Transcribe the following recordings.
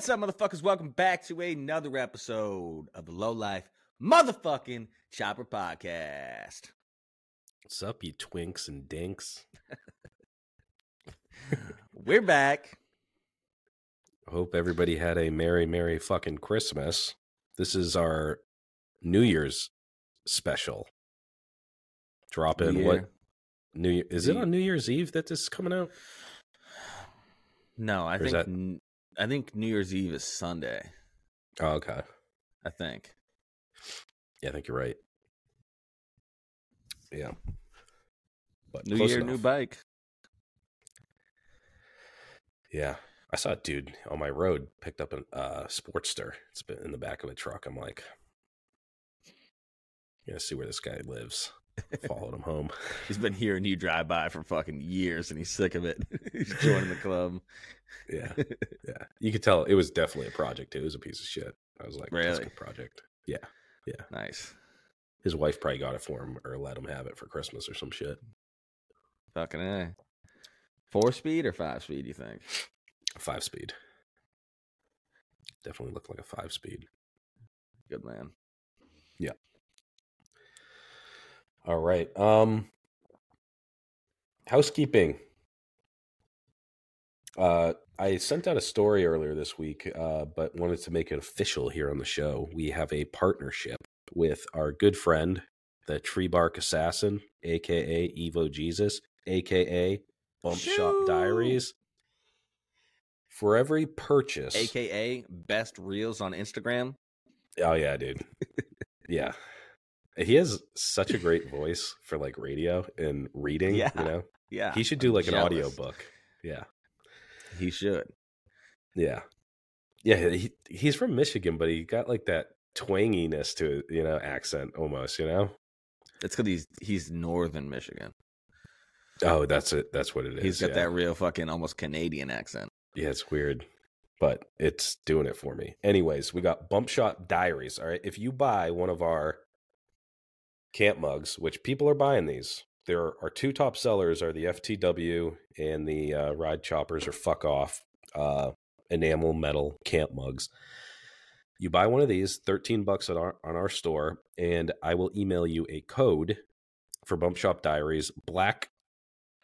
What's up, motherfuckers? Welcome back to another episode of the Low Life Motherfucking Chopper Podcast. What's up, you twinks and dinks? We're back. I hope everybody had a merry, merry fucking Christmas. This is our New Year's special. Drop in what New Year is it on New Year's Eve that this is coming out? No, I Or think that- I think New Year's Eve is Sunday. Oh, okay. I think. Yeah, I think you're right. Yeah. But New year, enough. new bike. Yeah. I saw a dude on my road picked up a uh, Sportster. It's been in the back of a truck. I'm like, gonna see where this guy lives. Followed him home. He's been hearing you drive by for fucking years, and he's sick of it. he's joining the club. Yeah, yeah. You could tell it was definitely a project. Too. It was a piece of shit. I was like, "That's a Really? project." Yeah. Yeah. Nice. His wife probably got it for him or let him have it for Christmas or some shit. Fucking a. Four speed or five speed? You think? Five speed. Definitely looked like a five speed. Good man. Yeah. All right. Um housekeeping. Uh I sent out a story earlier this week, uh, but wanted to make it official here on the show. We have a partnership with our good friend, the Tree Bark Assassin, aka Evo Jesus, aka Bump Shop Diaries. For every purchase, AKA best reels on Instagram. Oh yeah, dude. yeah. He has such a great voice for like radio and reading, Yeah. you know. Yeah. He should do I'm like an jealous. audio book. Yeah. He should. Yeah. Yeah, he, he's from Michigan, but he got like that twanginess to you know, accent almost, you know. It's because he's he's northern Michigan. Oh, that's it. That's what it is. He's got yeah. that real fucking almost Canadian accent. Yeah, it's weird, but it's doing it for me. Anyways, we got Bump Shop Diaries. All right. If you buy one of our camp mugs, which people are buying these, there are two top sellers are the FTW and the uh, Ride Choppers or Fuck Off uh, enamel metal camp mugs. You buy one of these, 13 bucks on our, on our store, and I will email you a code for Bump Shop Diaries, black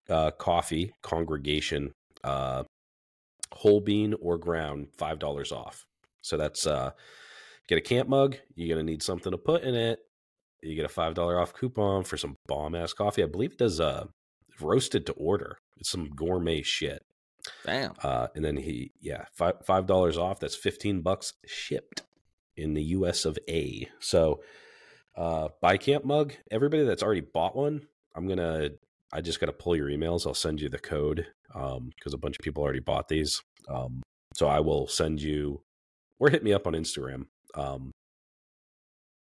uh, coffee congregation uh, whole bean or ground, five dollars off. So that's uh get a camp mug, you're gonna need something to put in it. You get a five dollar off coupon for some bomb ass coffee. I believe it does uh roasted to order. It's some gourmet shit. Damn. Uh and then he yeah, five five dollars off, that's fifteen bucks shipped in the US of A. So uh buy camp mug. Everybody that's already bought one, I'm gonna I just gotta pull your emails. I'll send you the code um because a bunch of people already bought these. Um so I will send you or hit me up on Instagram. Um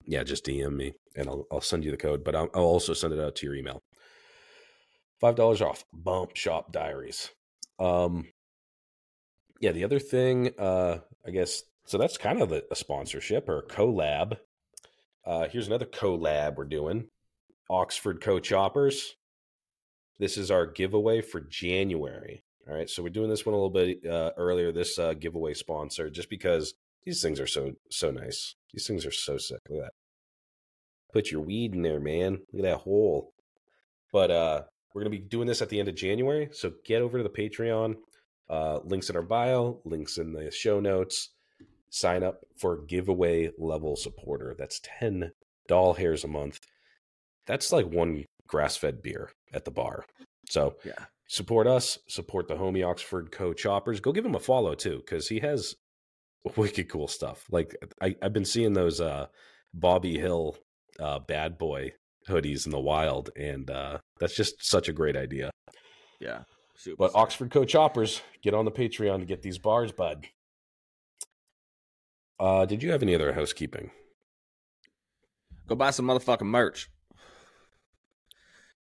yeah, just DM me and I'll I'll send you the code, but I'll, I'll also send it out to your email. Five dollars off. Bump Shop Diaries. Um, yeah, the other thing, uh, I guess, so that's kind of a, a sponsorship or a collab. Uh, here's another collab we're doing Oxford Co Choppers. This is our giveaway for January. All right, so we're doing this one a little bit uh, earlier. This uh, giveaway sponsor, just because these things are so so nice. These things are so sick. Look at that. Put your weed in there, man. Look at that hole. But uh, we're gonna be doing this at the end of January, so get over to the Patreon. Uh, links in our bio, links in the show notes. Sign up for giveaway level supporter. That's ten doll hairs a month. That's like one grass fed beer at the bar. So Yeah. support us, support the homie Oxford Co Choppers. Go give him a follow too, because he has wicked cool stuff. Like I, I've been seeing those uh Bobby Hill uh bad boy hoodies in the wild, and uh that's just such a great idea. Yeah. Super But. Oxford Co Choppers, get on the Patreon to get these bars, bud. Uh did you have any other housekeeping? Go buy some motherfucking merch.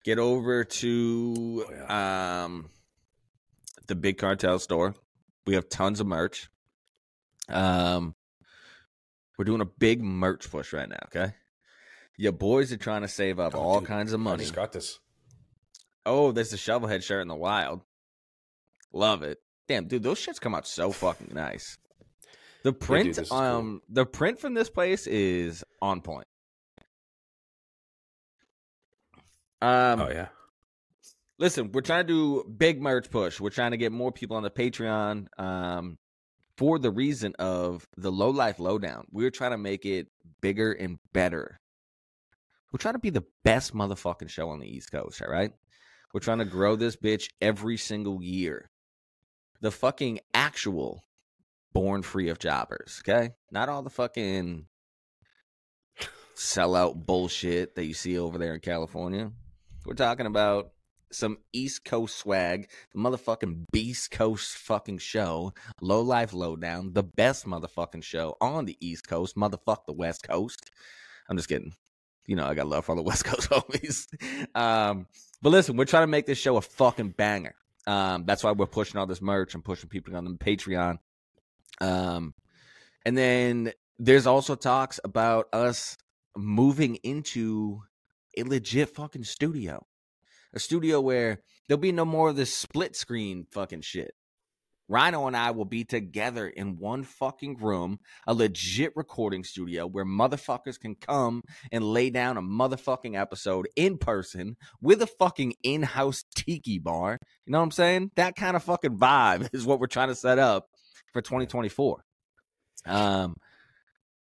Get over to Oh, um the big cartel store. We have tons of merch. Um we're doing a big merch push right now, okay? Your boys are trying to save up Oh, all dude, kinds of money. I just got this. Oh, there's the shovelhead shirt in the wild. Love it. Damn, dude, those shits come out so fucking nice. The print, is cool. um, the print from this place is on point. Um, oh yeah. listen, we're trying to do big merch push. We're trying to get more people on the Patreon. Um, for the reason of the low life lowdown, we're trying to make it bigger and better. We're trying to be the best motherfucking show on the East Coast, all right? We're trying to grow this bitch every single year. The fucking actual born free of jobbers, okay? Not all the fucking sellout bullshit that you see over there in California. We're talking about some East Coast swag, the motherfucking Beast Coast fucking show, Low Life Lowdown, the best motherfucking show on the East Coast, motherfuck the West Coast. I'm just kidding. You know, I got love for all the West Coast homies. Um, but listen, we're trying to make this show a fucking banger. Um, that's why we're pushing all this merch and pushing people on the Patreon. Um, and then there's also talks about us moving into a legit fucking studio. A studio where there'll be no more of this split screen fucking shit. Rhino and I will be together in one fucking room, a legit recording studio where motherfuckers can come and lay down a motherfucking episode in person with a fucking in house tiki bar. You know what I'm saying? That kind of fucking vibe is what we're trying to set up for 2024. Um,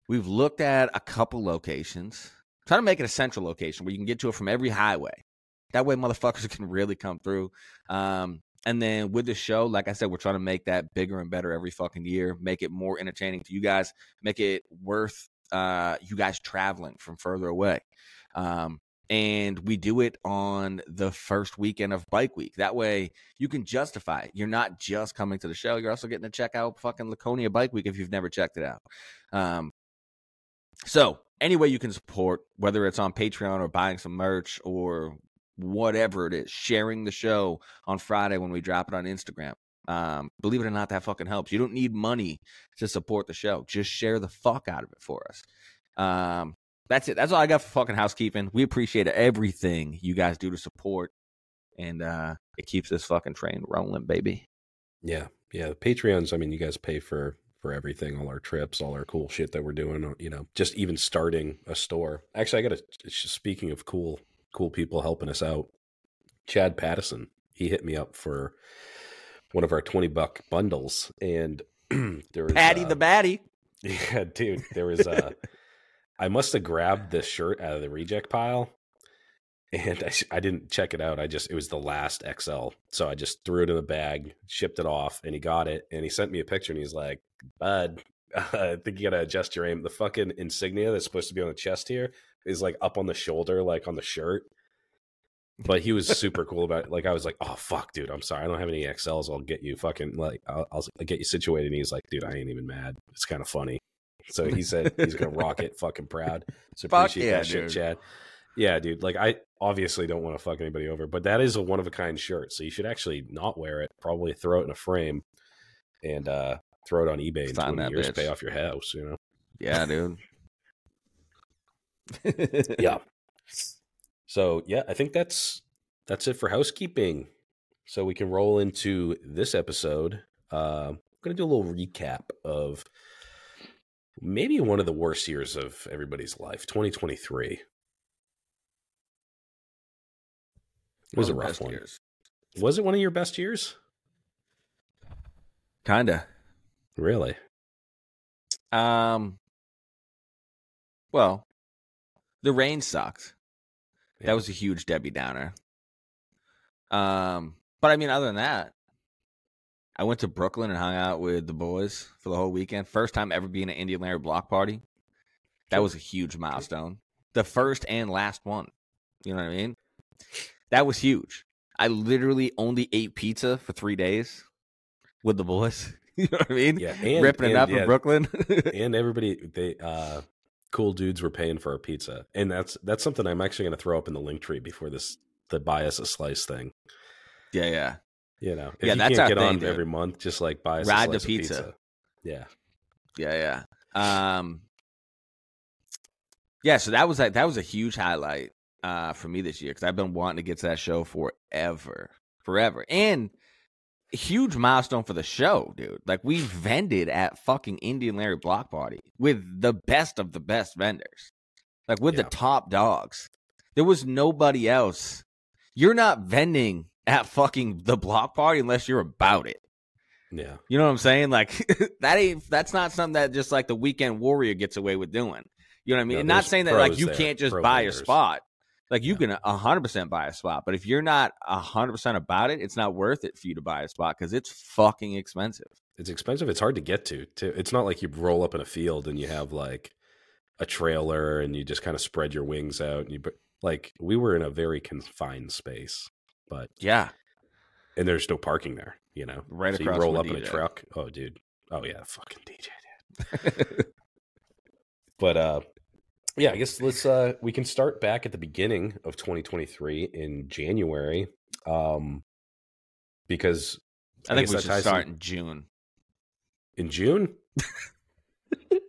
we've looked at a couple locations, trying to make it a central location where you can get to it from every highway. That way, motherfuckers can really come through. Um, and then with the show, like I said, we're trying to make that bigger and better every fucking year, make it more entertaining to you guys, make it worth uh, you guys traveling from further away. Um, and we do it on the first weekend of bike week. That way you can justify it. You're not just coming to the show, you're also getting to check out fucking Laconia Bike Week if you've never checked it out. Um, so, any way you can support, whether it's on Patreon or buying some merch or whatever it is, sharing the show on Friday when we drop it on Instagram. Um, believe it or not, that fucking helps. You don't need money to support the show. Just share the fuck out of it for us. Um, that's it. That's all I got for fucking housekeeping. We appreciate everything you guys do to support, and uh, it keeps this fucking train rolling, baby. Yeah, yeah. The Patreons. I mean, you guys pay for for everything, all our trips, all our cool shit that we're doing. You know, just even starting a store. Actually, I got to. Speaking of cool, cool people helping us out, Chad Pattison. He hit me up for one of our twenty buck bundles, and there was Patty uh, the Batty. Yeah, dude. There was uh I must have grabbed this shirt out of the reject pile and I, I didn't check it out. I just, it was the last XL. So I just threw it in the bag, shipped it off, and he got it. And he sent me a picture and he's like, Bud, I think you got to adjust your aim. The fucking insignia that's supposed to be on the chest here is like up on the shoulder, like on the shirt. But he was super cool about it. Like, I was like, oh, fuck, dude, I'm sorry. I don't have any XLs. I'll get you fucking, like, I'll, I'll get you situated. And he's like, dude, I ain't even mad. It's kind of funny. So he said he's gonna rock it, fucking proud. So Fuck appreciate yeah, that shit, dude. Chad. Yeah, dude. Like I obviously don't want to fuck anybody over, but that is a one of a kind shirt. So you should actually not wear it. Probably throw it in a frame and uh throw it on eBay Sign twenty that years, bitch. pay off your house. You know. Yeah, dude. Yeah. So yeah, I think that's that's it for housekeeping. So we can roll into this episode. Uh, I'm gonna do a little recap of maybe one of the worst years of everybody's life, 2023. It was a One rough one. years. Was it one of your best years? Kinda. Really? Um. Well, the rain sucked. Yeah. That was a huge Debbie Downer. Um, but I mean, other than that, I went to Brooklyn and hung out with the boys for the whole weekend. First time ever being at Indian Larry block party. That was a huge milestone. The first and last one. You know what I mean? That was huge. I literally only ate pizza for three days with the boys. you know what I mean? Yeah, and- ripping it and, up yeah. in Brooklyn. and everybody they uh cool dudes were paying for our pizza and that's that's something i'm actually going to throw up in the link tree before this the buy us a slice thing yeah, yeah. you know if Yeah, you that's can't get thing, on dude. every month just like buy us Ride a the slice of pizza. pizza yeah Yeah, yeah. Um Yeah, so that was like that was a huge highlight uh for me this year cuz I've been wanting to get to that show forever. Forever. And huge milestone for the show, dude. Like we vended at fucking Indian Larry Block Party with the best of the best vendors, like with Yeah. the top dogs. There was nobody else. You're not vending at fucking the block party unless you're about it. Yeah. You know what I'm saying? Like that ain't that's not something that just like the weekend warrior gets away with doing. You know what I mean? No, And not saying that like you there, can't just buy a vendors. spot. Like you Yeah. can hundred percent buy a spot, but if you're not hundred percent about it, it's not worth it for you to buy a spot because it's fucking expensive. It's expensive. It's hard to get to. Too. It's not like you roll up in a field and you have like a trailer and you just kind of spread your wings out. And you like we were in a very confined space, but Yeah, and there's no parking there. You know, Right so you roll up a in a truck. Oh, dude. Oh yeah, fucking DJ. Dude. but uh, yeah, I guess let's uh we can start back at the beginning of 2023 in January, um, because I, think we should start in- in June. in June.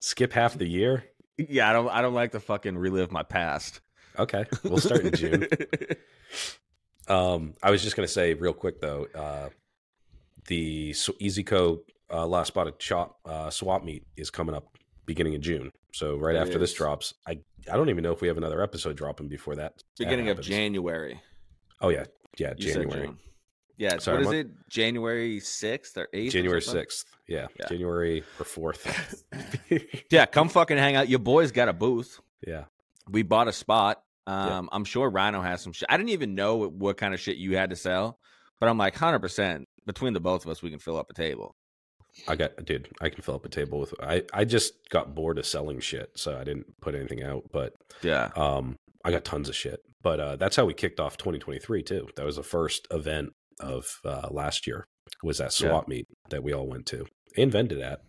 Skip half the year. Yeah, I don't. I don't like to fucking relive my past. Okay, we'll start in June. Um, I was just gonna say real quick though, uh, the EasyCo uh, last spot of chop uh, swap meet is coming up beginning of June. So right It after this drops, I I don't even know if we have another episode dropping before that. that Beginning of. January. Oh yeah, yeah, You January, Yeah. Sorry, what is it? January sixth or eighth? January sixth. Yeah, Yeah. January or fourth. Yeah, come fucking hang out. Your boys got a booth. yeah, We bought a spot. Um, I'm sure Rhino has some shit. I didn't even know what, what kind of shit you had to sell, but I'm like, hundred percent between the both of us, we can fill up a table. I got dude. I can fill up a table with. I I just got bored of selling shit, so I didn't put anything out. But Yeah. Um, I got tons of shit, but uh, that's how we kicked off 2023 too. That was the first event of uh, last year. Was that Yeah. swap meet that we all went to and vended at,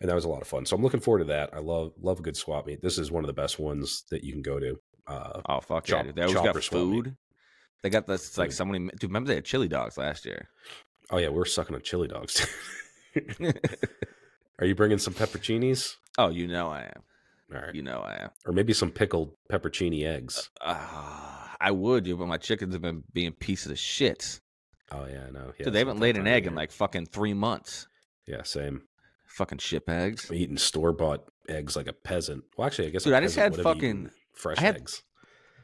and that was a lot of fun. So I'm looking forward to that. I love love a good swap meet. This is one of the best ones that you can go to. Uh, Oh fuck Chop- yeah! Dude. They always got swap meet. food. They got this like Food. somebody. Dude, remember they had chili dogs last year. Oh yeah, we're sucking on chili dogs. Are you bringing some pepperoncinis? oh, you know I am. All right, You know I am. or maybe some pickled peppercini eggs. Uh, I would, dude, but my chickens have been being pieces of shit. Oh yeah, I know. Yeah, Dude, they haven't laid an egg in like fucking three months. yeah, same. Fucking shit eggs. I'm eating store bought eggs like a peasant. Well, actually, I guess. Dude, I just had would have eaten fucking- fresh had- eggs.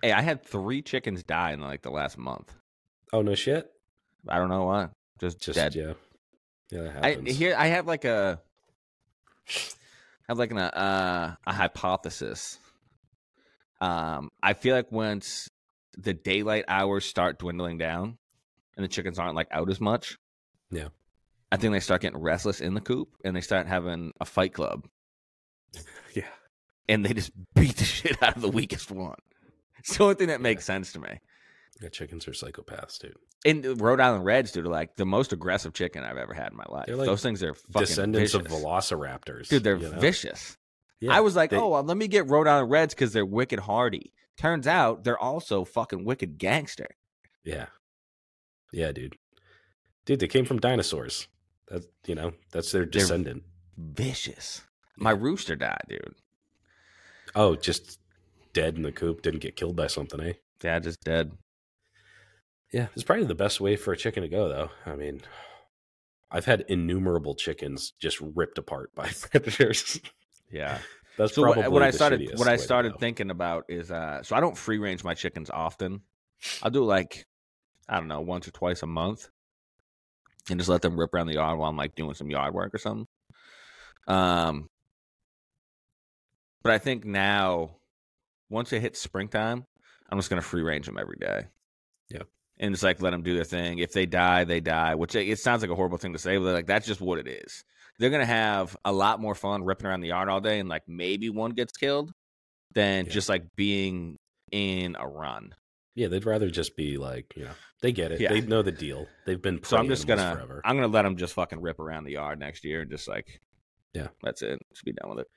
Hey, I had three chickens die in like the last month. Oh no shit! I don't know why. Just, Just dead. yeah, yeah, that I here I have like a I have like an, uh, a hypothesis. Um, I feel like once the daylight hours start dwindling down, and the chickens aren't like out as much, Yeah. I think they start getting restless in the coop, and they start having a fight club, yeah, and they just beat the shit out of the weakest one. It's the only thing that makes sense to me. Yeah, chickens are psychopaths, dude. And Rhode Island Reds, dude, are like the most aggressive chicken I've ever had in my life. Like Those things are fucking Descendants vicious. of velociraptors, Dude, they're you know? vicious. Yeah, I was like, they- oh, well, let me get Rhode Island Reds because they're wicked hardy. Turns out they're also fucking wicked gangster. yeah, yeah, dude, dude, they came from dinosaurs. That you know, that's their descendant. Vicious. My rooster died, dude. Oh, just dead in the coop, didn't get killed by something, eh? Dad just dead. Yeah, it's probably the best way for a chicken to go, though. I mean, I've had innumerable chickens just ripped apart by predators. Yeah. That's So probably what, I the started what I started thinking about is uh so I don't free range my chickens often. I'll do like I don't know, once or twice a month. And just let them rip around the yard while I'm like doing some yard work or something. Um but I think now once it hits springtime, I'm just gonna free range them every day. Yeah. And just like let them do their thing. If they die, they die. Which it sounds like a horrible thing to say, but like that's just what it is. They're gonna have a lot more fun ripping around the yard all day, and like maybe one gets killed, than Yeah. just like being in a run. Yeah, they'd rather just be like, you know, they get it. Yeah. They know the deal. They've been So I'm just gonna forever. I'm gonna let them just fucking rip around the yard next year and just like Yeah. that's it. Just be done with it.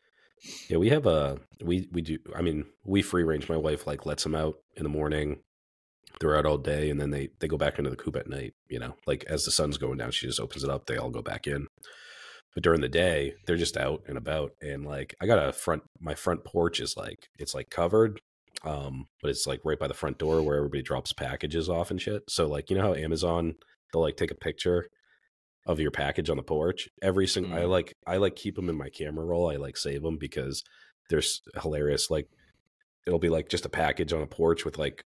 Yeah, we have a we we do. I mean, we free range. My wife like lets them out in the morning. They're out all day, and then they they go back into the coop at night. You know, like as the sun's going down, she just opens it up. They all go back in. But during the day, they're just out and about. And like, I got a front. My front porch is like it's like covered, um, but it's like right by the front door where everybody drops packages off and shit. So like, you know how Amazon they'll like take a picture of your package on the porch. Every single I Mm. like I like keep them in my camera roll. I like save them because they're hilarious. Like it'll be like just a package on a porch with like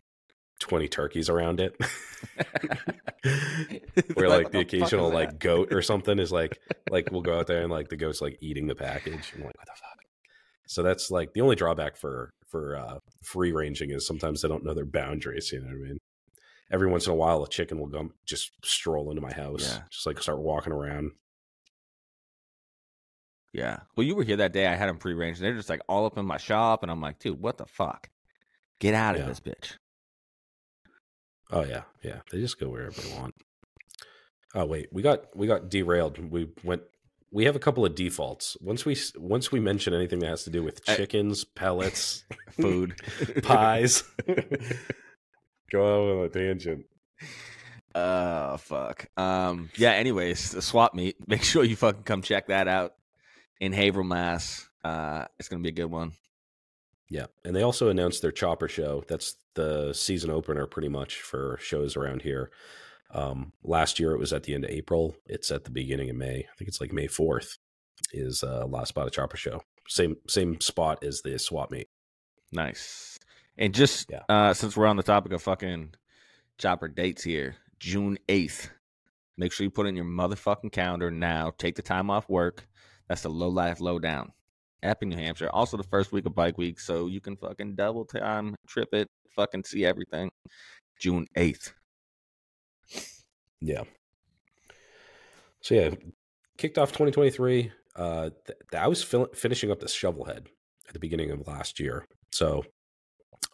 20 turkeys around it. Where like the occasional like goat or something is like like we'll go out there and like the goat's like eating the package. I'm like, what the fuck? So that's like the only drawback for for uh free ranging is sometimes they don't know their boundaries, you know what I mean? Every once in a while a chicken will come just stroll into my house, Yeah. just like start walking around. Yeah. Well, you were here that day. I had them free range. They're just like all up in my shop, and I'm like, dude, what the fuck? Get out of Yeah. this bitch. Oh yeah, yeah. They just go wherever they want. Oh wait, we got we got derailed. We went. We have a couple of defaults. Once we once we mention anything that has to do with Uh, chickens, pellets, Food, pies, go out on a tangent. Oh fuck. Um. Yeah. Anyways, the swap meet. Make sure you fucking come check that out in Haverhill, Mass. Uh, it's gonna be a good one. Yeah, and they also announced their Chopper show. That's the season opener, pretty much for shows around here. Um, last year it was at the end of April. It's at the beginning of May. I think it's like May fourth. Is uh, last spot of Chopper show. Same same spot as the swap meet. Nice. And just Yeah. uh, since we're on the topic of fucking chopper dates here, June eighth. Make sure you put it in your motherfucking calendar now. Take the time off work. That's the low life lowdown. Epping, New Hampshire. Also the first week of bike week, so you can fucking double time trip it, fucking see everything. June eighth. Yeah. So yeah, kicked off 2023. Uh, th- I was fil- finishing up the Shovelhead at the beginning of last year. So,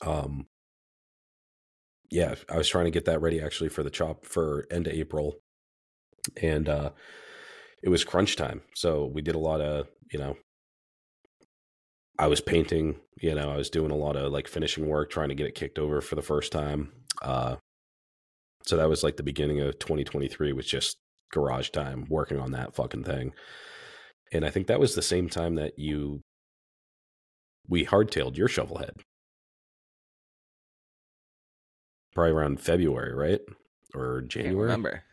um, yeah, I was trying to get that ready actually for the chop for end of April, and uh, it was crunch time. So we did a lot of you know. I was painting, you know, I was doing a lot of like finishing work, trying to get it kicked over for the first time. Uh, so that was like the beginning of 2023 was just garage time working on that fucking thing. And I think that was the same time that you we hardtailed your shovelhead. Probably around February, right? Or January. remember.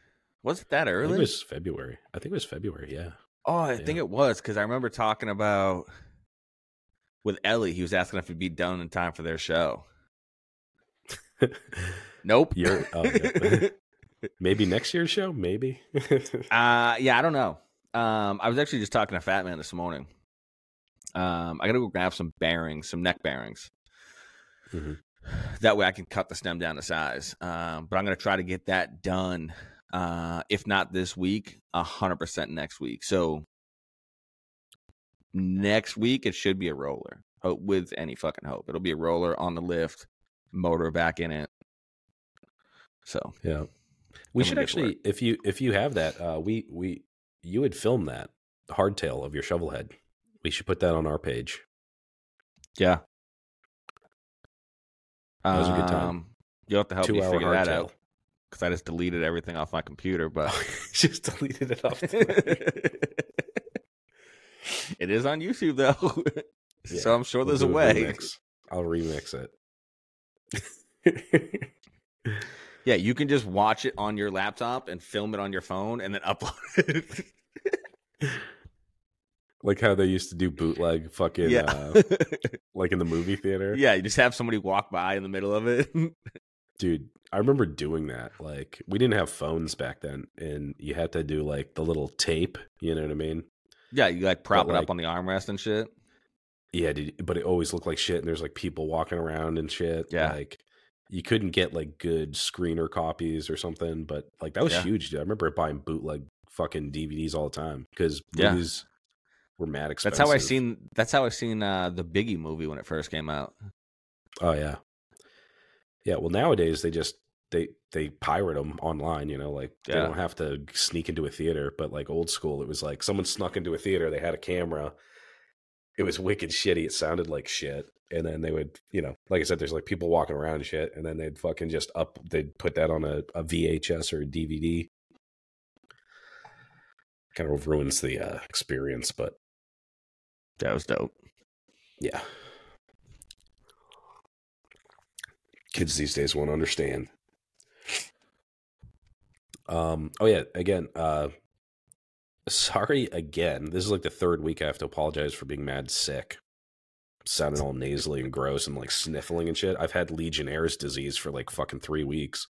Was it that I think early? it was February. I think it was February, yeah. Oh, I think it was because I remember talking about with Ellie. He was asking if it'd be done in time for their show. Nope. You're- oh, yeah. Maybe next year's show, maybe. uh, yeah, I don't know. Um, I was actually just talking to Fat Man this morning. Um, I gotta go grab some bearings, some neck bearings. Mhm. That way I can cut the stem down to size. Um, but I'm gonna try to get that done. Uh, if not this week, a hundred percent next week. So next week it should be a roller. Hope with any fucking hope. It'll be a roller on the lift, motor back in it. So Yeah. We should gonna get to actually if you if you have that, uh we we you would film that hardtail of your shovelhead. We should put that on our page. Yeah. That was a good time. Um, You'll have to help Two me figure that hardtail. out because I just deleted everything off my computer. But Just deleted it off. it is on YouTube though, Yeah, so I'm sure We'll there's a way. remix. I'll remix it. Yeah, you can just watch it on your laptop and film it on your phone and then upload it. like how they used to do bootleg fucking yeah, uh, like in the movie theater. yeah. You just have somebody walk by in the middle of it. Dude, I remember doing that. Like we didn't have phones back then and you had to do like the little tape, you know what I mean? Yeah, you like prop But, it like- up on the armrest and shit. Yeah, dude, but it always looked like shit and there's like people walking around and shit. Yeah. Like you couldn't get like good screener copies or something, but like that was Yeah. huge, dude. I remember buying bootleg fucking DVDs all the time because Yeah. movies were mad expensive. That's how I seen. That's how I seen uh, the Biggie movie when it first came out. Oh yeah, yeah. Well, nowadays they just they they pirate them online. You know, like they don't have to sneak into a theater. But like old school, it was like someone snuck into a theater. They had a camera. It was wicked shitty. It sounded like shit. And then they would, you know, like I said, there's like people walking around and shit. And then they'd fucking just up. They'd put that on a, a VHS or a DVD. Kind of ruins the uh, experience, but That was dope. yeah. Kids these days won't understand. Um. Oh yeah. Again. Uh. Sorry again. This is like the third week I have to apologize for being mad sick, sounding all nasally and gross and like sniffling and shit. I've had Legionnaire's disease for like fucking three weeks.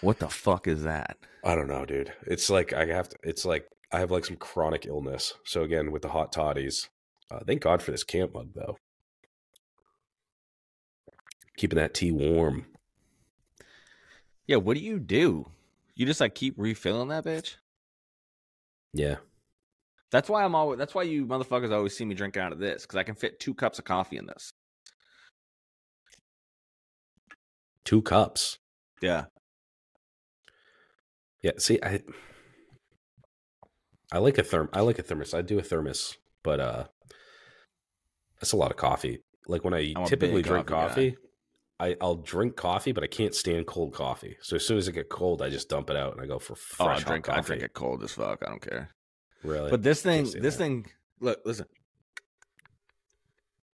What the fuck is that? I don't know, dude. It's like I have to. It's like I have like some chronic illness. So again, with the hot toddies, uh, thank God for this camp mug though. Keeping that tea warm. Yeah, what do you do? You just like keep refilling that bitch? Yeah. That's why I'm always. That's why you motherfuckers always see me drinking out of this because I can fit two cups of coffee in this. Two cups. Yeah, Yeah. See, I I like a therm. I like a thermos. I do a thermos, but uh, that's a lot of coffee. Like when I I'm typically drink coffee coffee, I I'll drink coffee, but I can't stand cold coffee. So as soon as it get cold, I just dump it out and I go for fresh oh, I drink. I drink it cold as fuck. I don't care. Really? But this thing, this that. thing, look, listen,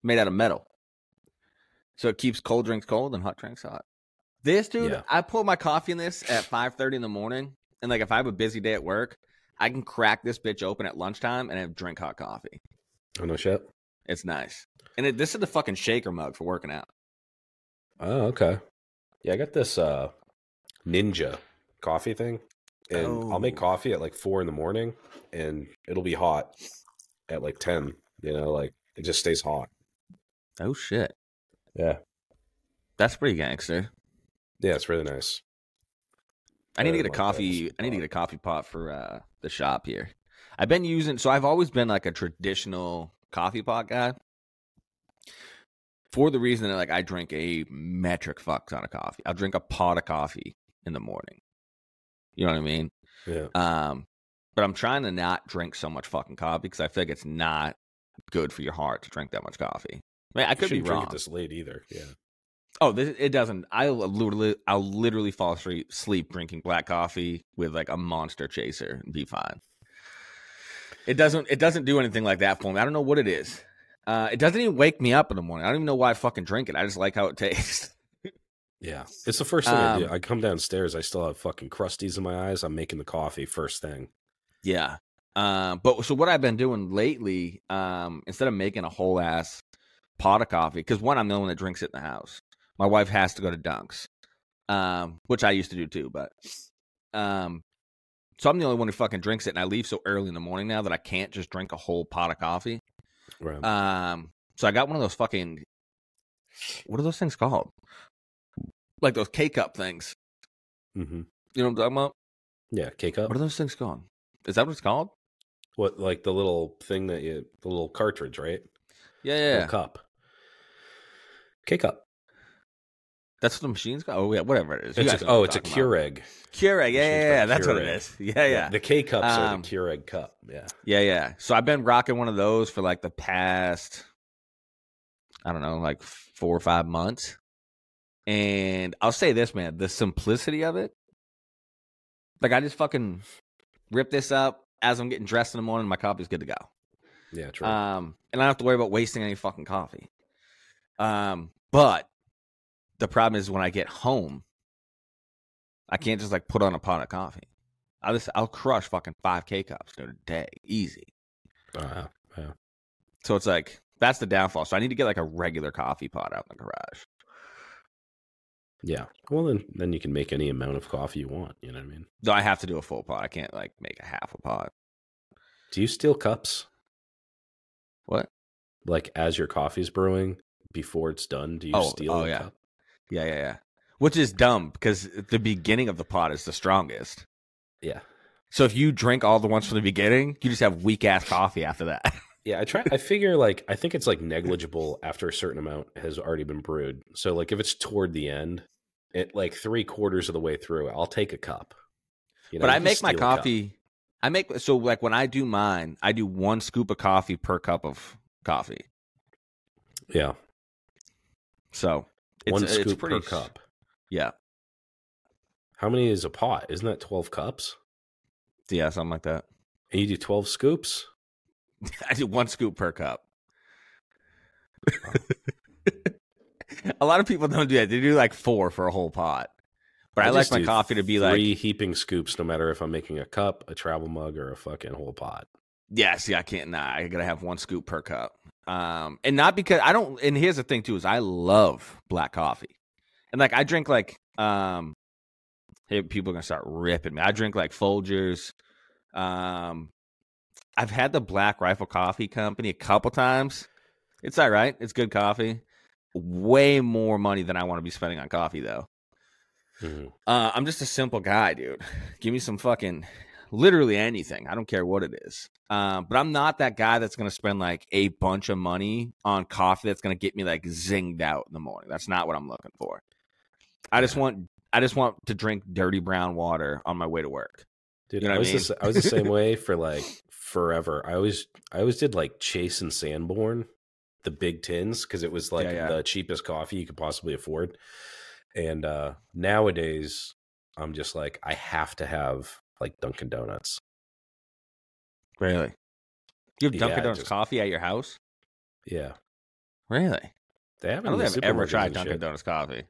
made out of metal, so it keeps cold drinks cold and hot drinks hot. This dude, Yeah. I pour my coffee in this at five thirty in the morning, and like if I have a busy day at work, I can crack this bitch open at lunchtime and have drink hot coffee. oh no shit. It's nice, and it, this is the fucking shaker mug for working out. Oh, okay. Yeah, I got this uh ninja coffee thing. And I'll make Oh. coffee at like four in the morning and it'll be hot at like ten. You know, like it just stays hot. Oh shit, Yeah. that's pretty gangster. Yeah, it's really nice. I need to get a coffee. I need to get a coffee pot for uh, the shop here. I've been using so I've always been like a traditional coffee pot guy. For the reason that like I drink a metric fuck ton of coffee. I'll drink a pot of coffee in the morning. You know what I mean? Yeah. Um, but I'm trying to not drink so much fucking coffee because I feel like it's not good for your heart to drink that much coffee. I, mean, I I could be drink wrong. it this late either. Yeah. Oh, this, it doesn't. I'll literally, I'll literally fall asleep, sleep drinking black coffee with like a monster chaser and be fine. It doesn't. It doesn't do anything like that for me. I don't know what it is. Uh, it doesn't even wake me up in the morning. I don't even know why I fucking drink it. I just like how it tastes. Yeah. It's the first thing I do. Um, I come downstairs, I still have fucking crusties in my eyes. I'm making the coffee first thing. yeah. Um, but so what I've been doing lately, um, instead of making a whole ass pot of coffee, because one, I'm the only one that drinks it in the house. My wife has to go to Dunks, um, which I used to do too. But um, so I'm the only one who fucking drinks it, and I leave so early in the morning now that I can't just drink a whole pot of coffee. Right. Um, so I got one of those fucking what are those things called? Like those K cup things. mm-hmm. You know what I'm talking about? Yeah. K cup. What are those things called? Is that what it's called? What like the little thing that you the little cartridge, right? Yeah, Little yeah. cup. K cup. That's what the machine's called. Oh yeah, whatever it is. You It's a, oh, it's a talking about. Keurig. Keurig. Yeah, yeah, yeah. That's what it is. Yeah, yeah, The K cups are Um, the Keurig cup. Yeah. yeah, yeah. So I've been rocking one of those for like the past, I don't know, like four or five months. And I'll say this, man, the simplicity of it. Like I just fucking rip this up as I'm getting dressed in the morning. My coffee's good to go. Yeah, true. Um, and I don't have to worry about wasting any fucking coffee. Um, but the problem is when I get home, I can't just like put on a pot of coffee. I'll just I'll crush fucking five K cups in a day, easy. Uh, yeah. So it's like that's the downfall. So I need to get like a regular coffee pot out in the garage. Yeah. Well, then then you can make any amount of coffee you want. You know what I mean? No, I have to do a full pot. I can't like make a half a pot. Do you steal cups What? like as your coffee's brewing before it's done? Do you Oh, steal oh, a yeah. cup? Yeah, yeah, yeah. Which is dumb because the beginning of the pot is the strongest. Yeah. So if you drink all the ones from the beginning, you just have weak ass coffee after that. Yeah, I try. I figure like I think it's like negligible after a certain amount has already been brewed. So like if it's toward the end, it like three quarters of the way through, I'll take a cup. You know, but I make my steal a cup. coffee. I make so like when I do mine, I do one scoop of coffee per cup of coffee. Yeah, So it's, one scoop pretty per cup. Yeah, How many is a pot? Isn't that twelve cups? yeah, something like that. And you do twelve scoops? I do one scoop per cup. a lot of people don't do that. They do like four for a whole pot. But I, I like my coffee to be like Three heaping scoops, no matter if I'm making a cup, a travel mug, or a fucking whole pot. Yeah, see, I can't. Nah, I gotta have one scoop per cup. Um, and not because I don't. And here's the thing too: is I love black coffee, and like I drink like um, hey, people are gonna start ripping me. I drink like Folgers. Um, I've had the Black Rifle Coffee Company a couple times. It's all right. It's good coffee. Way more money than I want to be spending on coffee though. Mhm. Uh, I'm just a simple guy, dude. Give me some fucking literally anything. I don't care what it is. Um, but I'm not that guy that's gonna spend like a bunch of money on coffee that's gonna get me like zinged out in the morning. That's not what I'm looking for. I just want I just want to drink dirty brown water on my way to work. Dude, You know I was I the, s- I was the same way for like forever. I always I always did like Chase and Sanborn, the big tins, because it was like Yeah, yeah. the cheapest coffee you could possibly afford. And uh nowadays, I'm just like I have to have like Dunkin' Donuts. Really? You have Dunkin' I Donuts just- coffee at your house? Yeah, Really? they have. I it don't think I've ever tried Dunkin' shit. Donuts coffee.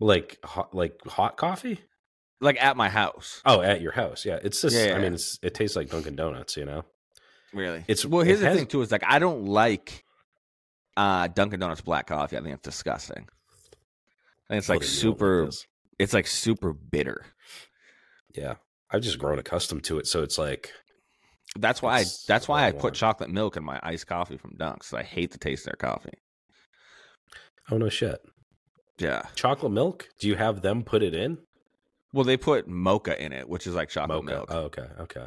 Like hot, like hot coffee. Like at my house. Oh, at your house, yeah. It's just. Yeah, yeah. I mean, it's, it tastes like Dunkin' Donuts. You know. Really? It's- well. it Here's the has- thing too: is like I don't like uh, Dunkin' Donuts black coffee. I think it's disgusting. I think it's like Fucking you don't super. It's like super bitter. Yeah, I've just grown accustomed to it, so it's like That's why. I, that's why I put chocolate milk in my iced coffee from Dunks. I hate the taste of their coffee. oh no shit. Yeah. Chocolate milk? Do you have them put it in? Well, they put mocha in it, which is like chocolate Mocha. milk. Oh, okay, okay.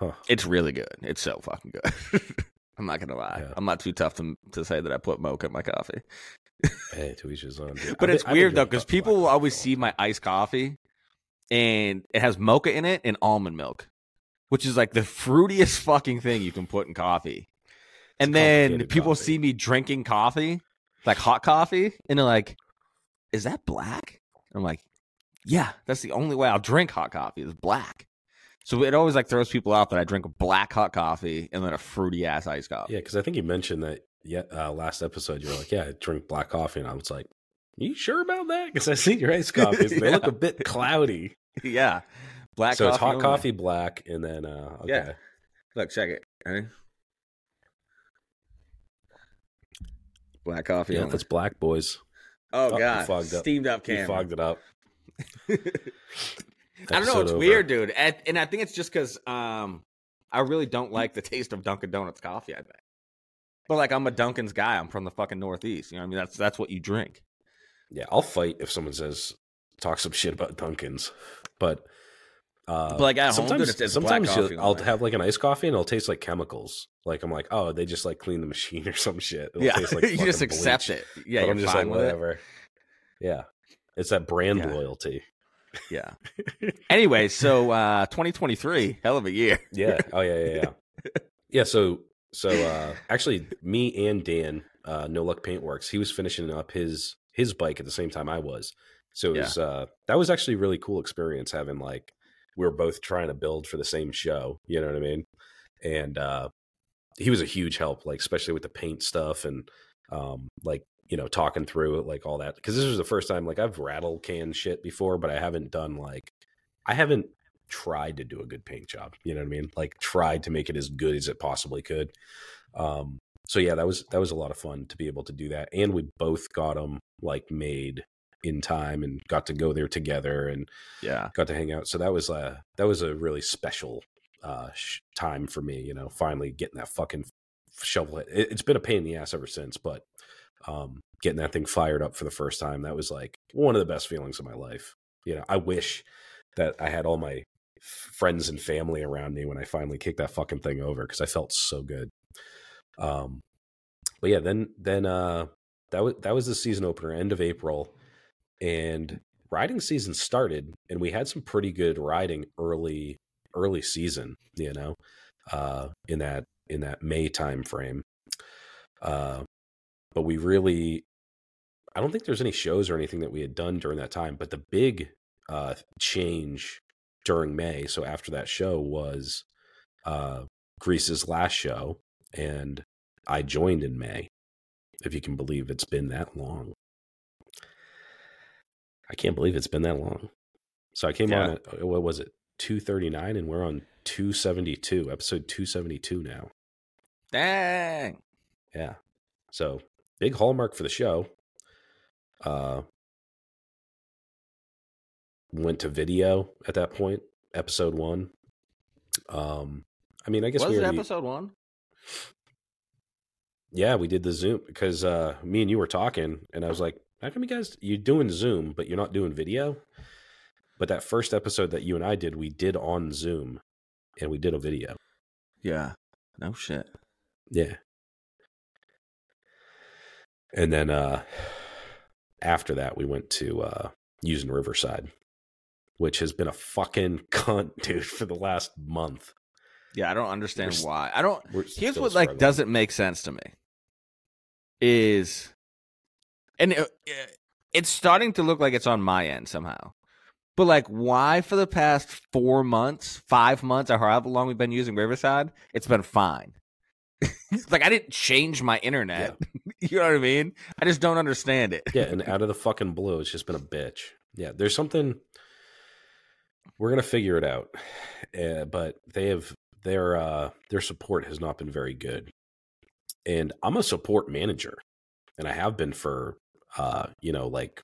Huh. It's really good. It's so fucking good. I'm not gonna lie. Yeah. I'm not too tough to to say that I put mocha in my coffee. Hey, to each his own. dude. But I've it's been- weird though because people will always see my iced coffee, and it has mocha in it and almond milk, which is like the fruitiest fucking thing you can put in coffee. And then people coffee. see me drinking coffee, like hot coffee, and they're like, "Is that black?" I'm like, "Yeah, that's the only way I'll drink hot coffee is black." So it always like throws people off that I drink black hot coffee and then a fruity ass iced coffee. Yeah, because I think you mentioned that. Yeah, uh, last episode you were like, "Yeah, I drink black coffee," and I was like, "You sure about that?" Because I see your iced coffees; they look a bit cloudy. Yeah, black. Coffee. So it's hot only. coffee, black, and then uh, okay. Yeah. Look, check it. Ready? Black coffee. Yeah, only. that's black, boys. oh you god, fogged up. steamed up camera. fogged it up. I don't know. It's over. weird, dude, and, and I think it's just because um, I really don't like the taste of Dunkin' Donuts coffee. I think, but like I'm a Dunkin's guy. I'm from the fucking Northeast. You know, what I mean, that's that's what you drink. Yeah, I'll fight if someone says talk some shit about Dunkin's, but. Uh, But, like, at home, dude, sometimes, black sometimes coffee I'll have like an iced coffee and it'll taste like chemicals. Like I'm like, oh, they just like clean the machine or some shit. It'll yeah, taste like you just accept bleach. it. Yeah, but you're I'm just fine like with it. whatever. Yeah, it's that brand Yeah. loyalty. Yeah. anyway, so uh 2023, hell of a year. Yeah. Oh yeah, yeah, yeah. yeah. So so uh actually, me and Dan, uh, No Luck Paintworks, he was finishing up his his bike at the same time I was. So it Yeah. was uh that was actually a really cool experience having like we were both trying to build for the same show. You know what I mean? And uh he was a huge help, like especially with the paint stuff and um like you know talking through it, like all that because this was the first time like I've rattle can shit before, but I haven't done like I haven't tried to do a good paint job. You know what I mean? Like tried to make it as good as it possibly could. Um, so yeah, that was that was a lot of fun to be able to do that, and we both got them like made in time and got to go there together and Yeah. got to hang out. So that was uh that was a really special uh sh- time for me. You know, finally getting that fucking shovel. It, it's been a pain in the ass ever since, but um getting that thing fired up for the first time that was like one of the best feelings of my life. You know, I wish that I had all my friends and family around me when I finally kicked that fucking thing over because I felt so good. Um, but yeah, then then uh, that was that was the season opener, end of April, and riding season started, and we had some pretty good riding early early season. You know, uh, in that in that May time frame. Uh, but we really, I don't think there's any shows or anything that we had done during that time. But the big uh, change during May, so after that show was uh, Greece's last show, and I joined in May. if you can believe it's been that long. I can't believe it's been that long. So I came Yeah. on at what was it? 239 and we're on 272, episode 272 now. Dang. Yeah. So big hallmark for the show. Uh went to video at that point, episode 1. Um I mean, I guess Was we it already, episode one? Yeah, we did the Zoom because uh me and you were talking and I was like, how come you guys you're doing Zoom but you're not doing video? But that first episode that you and I did, we did on Zoom and we did a video. Yeah. No shit. Yeah. And then uh after that we went to uh using Riverside, which has been a fucking cunt, dude, for the last month. Yeah, I don't understand We're why. I don't. Here's what like doesn't make sense to me. Is and it, it's starting to look like it's on my end somehow. But like, why for the past four months, five months, or however long we've been using Riverside, it's been fine. like I didn't change my internet. you know what I mean? I just don't understand it. yeah, and out of the fucking blue, it's just been a bitch. Yeah, there's something we're gonna figure it out, uh, but they have their uh, their support has not been very good, and I'm a support manager, and I have been for uh, you know like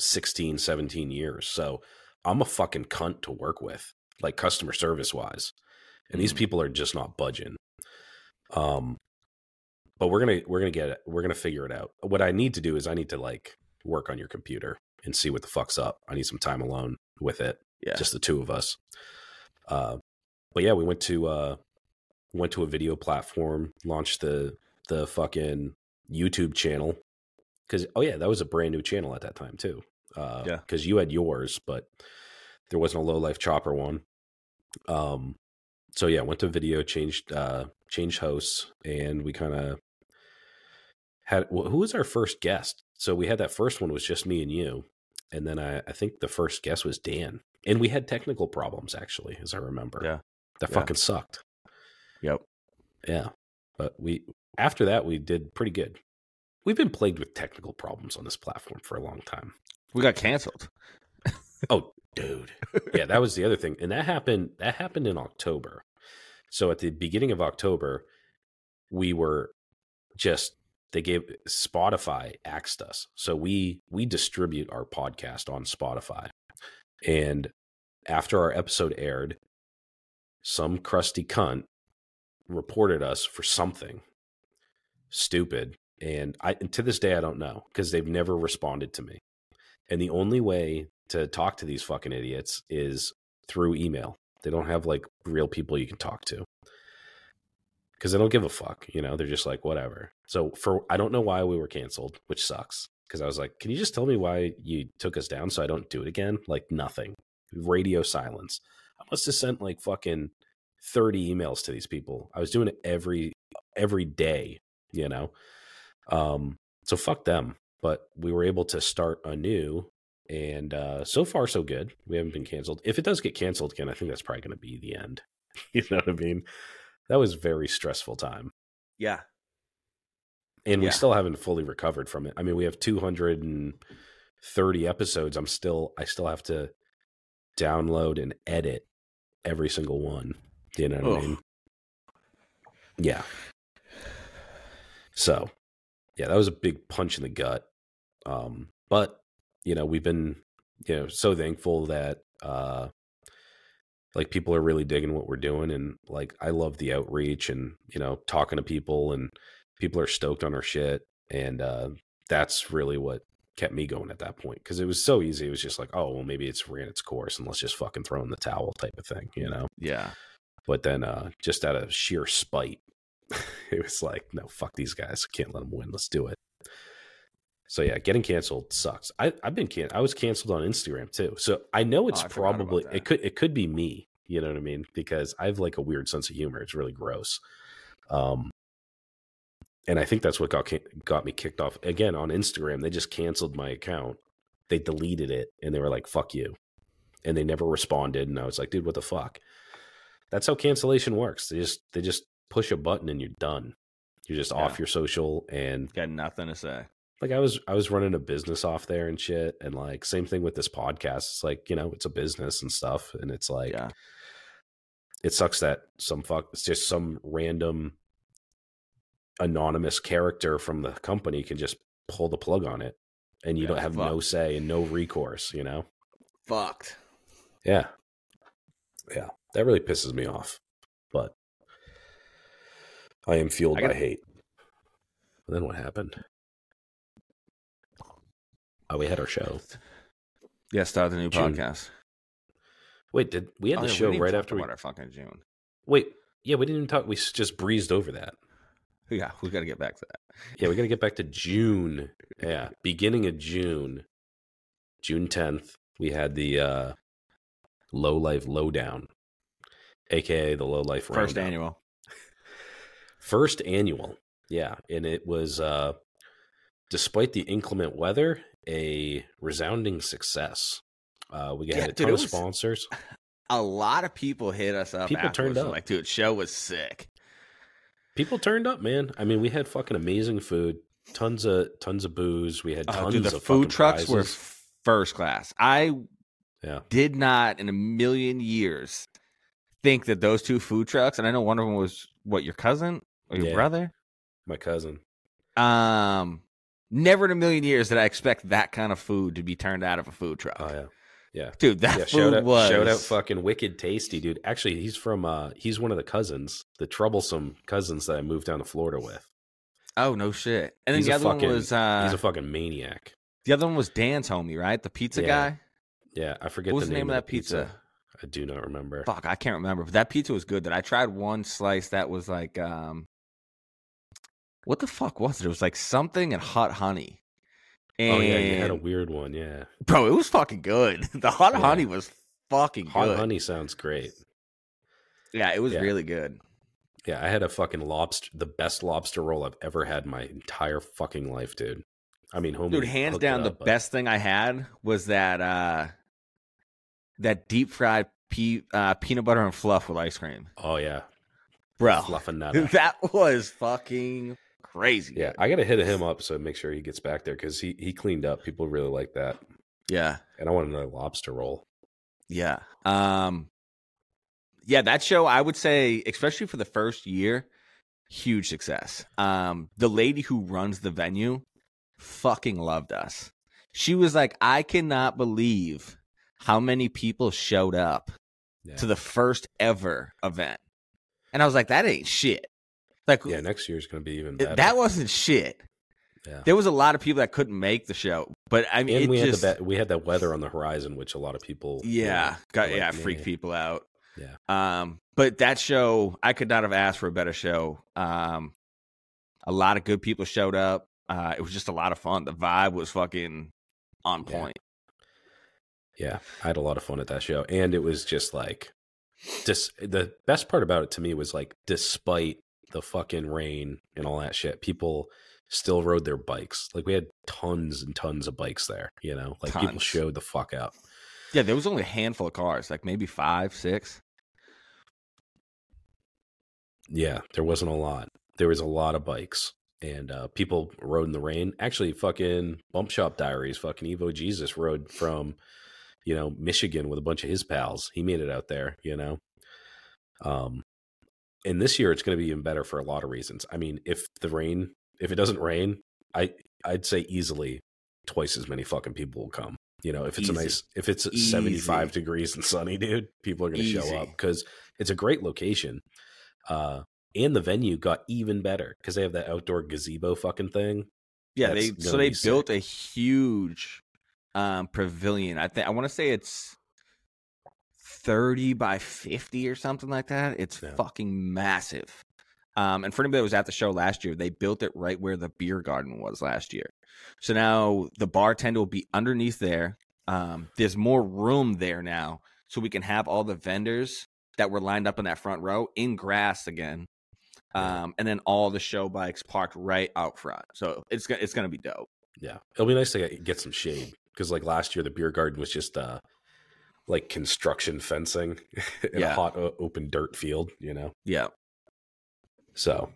16, 17 years, so I'm a fucking cunt to work with, like customer service wise, and these Mhm. people are just not budging. Um, but we're gonna we're gonna get it. We're gonna figure it out. What I need to do is I need to like work on your computer and see what the fuck's up. I need some time alone with it. Yeah. just the two of us. Uh, but yeah, we went to uh, went to a video platform, launched the the fucking YouTube channel because oh yeah, that was a brand new channel at that time too. Uh, Yeah. because you had yours, but there wasn't a low life chopper one. Um, so yeah, went to video, changed uh, changed hosts, and we kind of had wh- who was our first guest. So we had that first one was just me and you, and then I, I think the first guest was Dan, and we had technical problems actually, as I remember. Yeah. that Yeah. fucking sucked. Yep. Yeah, but we after that we did pretty good. We've been plagued with technical problems on this platform for a long time. We got canceled. Oh, dude. Yeah, that was the other thing. And that happened that happened in October. So at the beginning of October, we were just they gave Spotify axed us. So we we distribute our podcast on Spotify. And after our episode aired, some crusty cunt reported us for something stupid. And I and to this day I don't know because they've never responded to me. And the only way to talk to these fucking idiots is through email. They don't have like real people you can talk to. Cuz they don't give a fuck, you know, they're just like whatever. So for I don't know why we were canceled, which sucks because I was like, "Can you just tell me why you took us down so I don't do it again?" Like nothing. Radio silence. I must have sent like fucking 30 emails to these people. I was doing it every every day, you know. Um so fuck them. But we were able to start anew and uh, so far so good. We haven't been canceled. If it does get canceled again, I think that's probably going to be the end. you know what I mean? That was very stressful time, Yeah. And Yeah. we still haven't fully recovered from it. I mean, we have 230 episodes. I'm still, I still have to download and edit every single one. You know what I mean? Yeah. So, yeah, that was a big punch in the gut. Um, but you know, we've been you know so thankful that uh like people are really digging what we're doing and like I love the outreach and you know talking to people and people are stoked on our shit and uh that's really what kept me going at that point because it was so easy it was just like oh well maybe it's ran its course and let's just fucking throw in the towel type of thing you know? Yeah. but then uh just out of sheer spite it was like no fuck these guys can't let them win let's do it. So yeah getting canceled sucks. I i've been can i was canceled on instagram too so i know it's Oh, I probably it could it could be me you know what i mean? Because i have like a weird sense of humor it's really gross. Um and i think that's what got got me kicked off again on instagram they just canceled my account they deleted it and they were like fuck you and they never responded and i was like dude what the fuck that's how cancellation works they just they just push a button and you're done You're just Yeah. off your social and Got nothing to say. like I was I was running a business off there and shit and like same thing with this podcast. It's like, you know, it's a business and stuff and it's like Yeah. it sucks that some fuck it's just some random anonymous character from the company can just pull the plug on it and you Yeah, don't have fuck. no say and no recourse, you know? Fucked. Yeah. Yeah. That really pisses me off. But I am fueled I by gotta- hate. And then what happened? Oh, we had our show. Yeah, start the new June. podcast. Wait, did we had Oh, the yeah, we show didn't right after we our fucking June. Wait, yeah, we didn't even talk we just breezed over that. Yeah, we got to get back to that. Yeah, we got to get back to June. Yeah, beginning of June. June 10th, we had the uh Low Life Lowdown, aka the Low Life First Roundup. annual. First annual. Yeah, and it was uh despite the inclement weather, a resounding success. Uh we got Yeah, a ton it of sponsors. A lot of people hit us up. People turned up. Like, dude, show was sick. People turned up, man. I mean, we had fucking amazing food, tons of tons of booze. We had Oh, tons dude, the of food trucks were first class. I Yeah. did not in a million years think that those two food trucks, and I know one of them was what your cousin or your Yeah. brother. my cousin. Um, never in a million years did I expect that kind of food to be turned out of a food truck. Oh yeah. Yeah. Dude, that Yeah, food shout out, was shout out, fucking wicked tasty, dude. Actually, he's from uh, he's one of the cousins, the troublesome cousins that I moved down to Florida with. Oh no shit! And then He's the other fucking- one was uh, he's a fucking maniac. the other one was Dan's homie, right? The pizza Yeah. guy. Yeah, I forget What was the name of that pizza? I do not remember. Fuck, I can't remember. But that pizza was good. That I tried one slice that was like, um, what the fuck was it? It was like something and hot honey. And oh yeah, you had a weird one. Yeah, bro, it was fucking good. The hot Yeah. honey was fucking hot good. honey sounds great. Yeah, it was Yeah. really good. Yeah, I had a fucking lobster, the best lobster roll I've ever had in my entire fucking life, dude. I mean, homie, Dude, hands down, the but- best thing I had was that uh that deep fried pe- uh, peanut butter and fluff with ice cream, Oh yeah, bro. That was fucking crazy. Yeah. I got to hit him up so make sure he gets back there because he he cleaned up. People really like that, yeah, and I want another lobster roll. yeah. Um, yeah, that show I would say, especially for the first year, huge success. Um, the lady who runs the venue fucking loved us. She was like, I cannot believe how many people showed up Yeah. to the first ever event. And I was like, that ain't shit. Like yeah, next year's gonna be even better. that wasn't shit. Yeah. There was a lot of people that couldn't make the show, but I mean, we just had the we had that weather on the horizon, which a lot of people, you yeah, know, got were yeah, like, freaked "Nah." people out. Yeah. Um, but that show, I could not have asked for a better show. Um, a lot of good people showed up. Uh, it was just a lot of fun. The vibe was fucking on Yeah. point. Yeah, I had a lot of fun at that show, and it was just like, just the best part about it to me was like, despite the fucking rain and all that shit, people still rode their bikes. Like we had tons and tons of bikes there. You know, like people showed the fuck out. Yeah, there was only a handful of cars, like maybe five, six. Yeah, there wasn't a lot. There was a lot of bikes. And uh, people rode in the rain. Actually, fucking Bump Shop Diaries, fucking Evo Jesus rode from, you know, Michigan with a bunch of his pals. He made it out there, you know. Um, and this year it's going to be even better for a lot of reasons. I mean, if the rain, if it doesn't rain, I I'd say easily twice as many fucking people will come. You know, if it's Easy. a nice, if it's Easy. 75 degrees and sunny, dude, people are going to show up because it's a great location. Uh, and the venue got even better because they have that outdoor gazebo fucking thing. Yeah, That's they so they built sick. a huge um pavilion. I think I want to say it's 30 by 50 or something like that. It's Yeah. fucking massive. Um and for anybody that was at the show last year, they built it right where the beer garden was last year. So now the bartender will be underneath there. Um there's more room there now so we can have all the vendors that were lined up in that front row in grass again. Um, and then all the show bikes parked right out front. So it's gonna it's gonna be dope. Yeah, it'll be nice to get, get some shade because like last year the beer garden was just uh like construction fencing in a hot o- open dirt field, you know. Yeah. So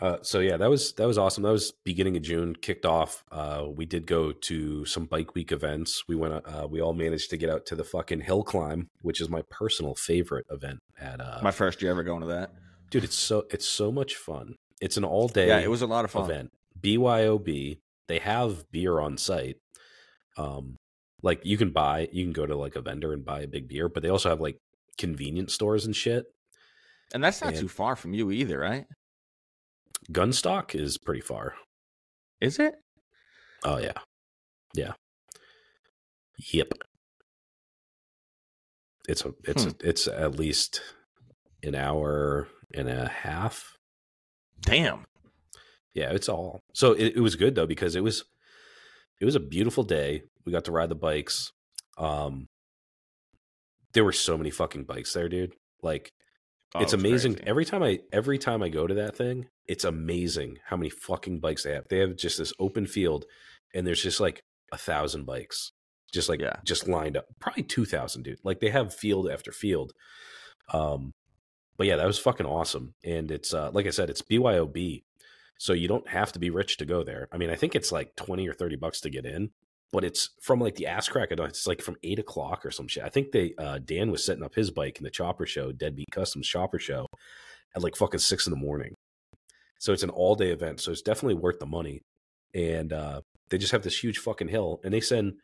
Uh, so yeah, that was that was awesome. That was beginning of June, kicked off. Uh, we did go to some bike week events. We went. Uh, we all managed to get out to the fucking hill climb, which is my personal favorite event. At uh, My first year ever going to that. dude, it's so it's so much fun. It's an all day. Yeah, it was a lot of fun. event. BYOB. They have beer on site. Um, like you can buy, you can go to like a vendor and buy a big beer, but they also have like convenience stores and shit. And that's not And- too far from you either, right? Gunstock is pretty far. Is it? Oh yeah, yeah, yep. It's a it's Hmm. a, it's at least an hour and a half. Damn. Yeah, it's all. So it, it was good though because it was it was a beautiful day. We got to ride the bikes. Um, there were so many fucking bikes there, dude. Like Oh, it's it amazing crazy. every time I every time I go to that thing. It's amazing how many fucking bikes they have. They have just this open field, and there's just like a thousand bikes, just like Yeah. just lined up. Probably two thousand, dude. Like they have field after field. Um, but yeah, that was fucking awesome. And it's uh, like I said, it's BYOB, so you don't have to be rich to go there. I mean, I think it's like twenty or thirty bucks to get in, but it's from like the ass crack. It's like from eight o'clock or some shit. I think they uh, Dan was setting up his bike in the Chopper Show, Deadbeat Customs Chopper Show, at like fucking six in the morning. So it's an all day event. So it's definitely worth the money. And uh, they just have this huge fucking hill, and they send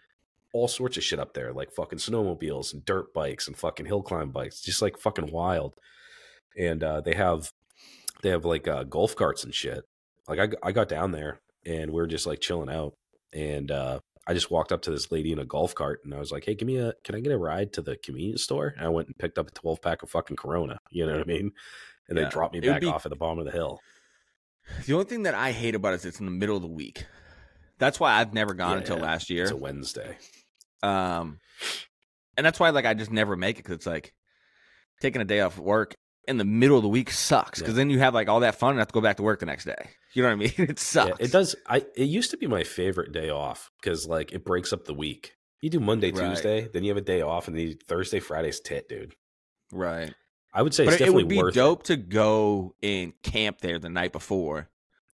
all sorts of shit up there, like fucking snowmobiles and dirt bikes and fucking hill climb bikes, just like fucking wild. And uh, they have they have like uh, golf carts and shit. Like I, I got down there and we are just like chilling out, and uh, I just walked up to this lady in a golf cart and I was like, "Hey, give me a can I get a ride to the convenience store?" And I went and picked up a twelve pack of fucking Corona. You know what I mean? And Yeah. they dropped me back be- off at the bottom of the hill. The only thing that I hate about it is it's in the middle of the week. That's why I've never gone Yeah, until yeah. last year. It's a Wednesday. Um, and that's why like I just never make it because it's like taking a day off work in the middle of the week sucks because Yeah. then you have like all that fun and have to go back to work the next day. You know what I mean? It sucks. Yeah, it does. I it used to be my favorite day off because like it breaks up the week. You do Monday, Right. Tuesday, then you have a day off, and then you, Thursday, Friday's tit, dude. right? I would say But it's it, it would be worth dope to go and camp there the night before, it.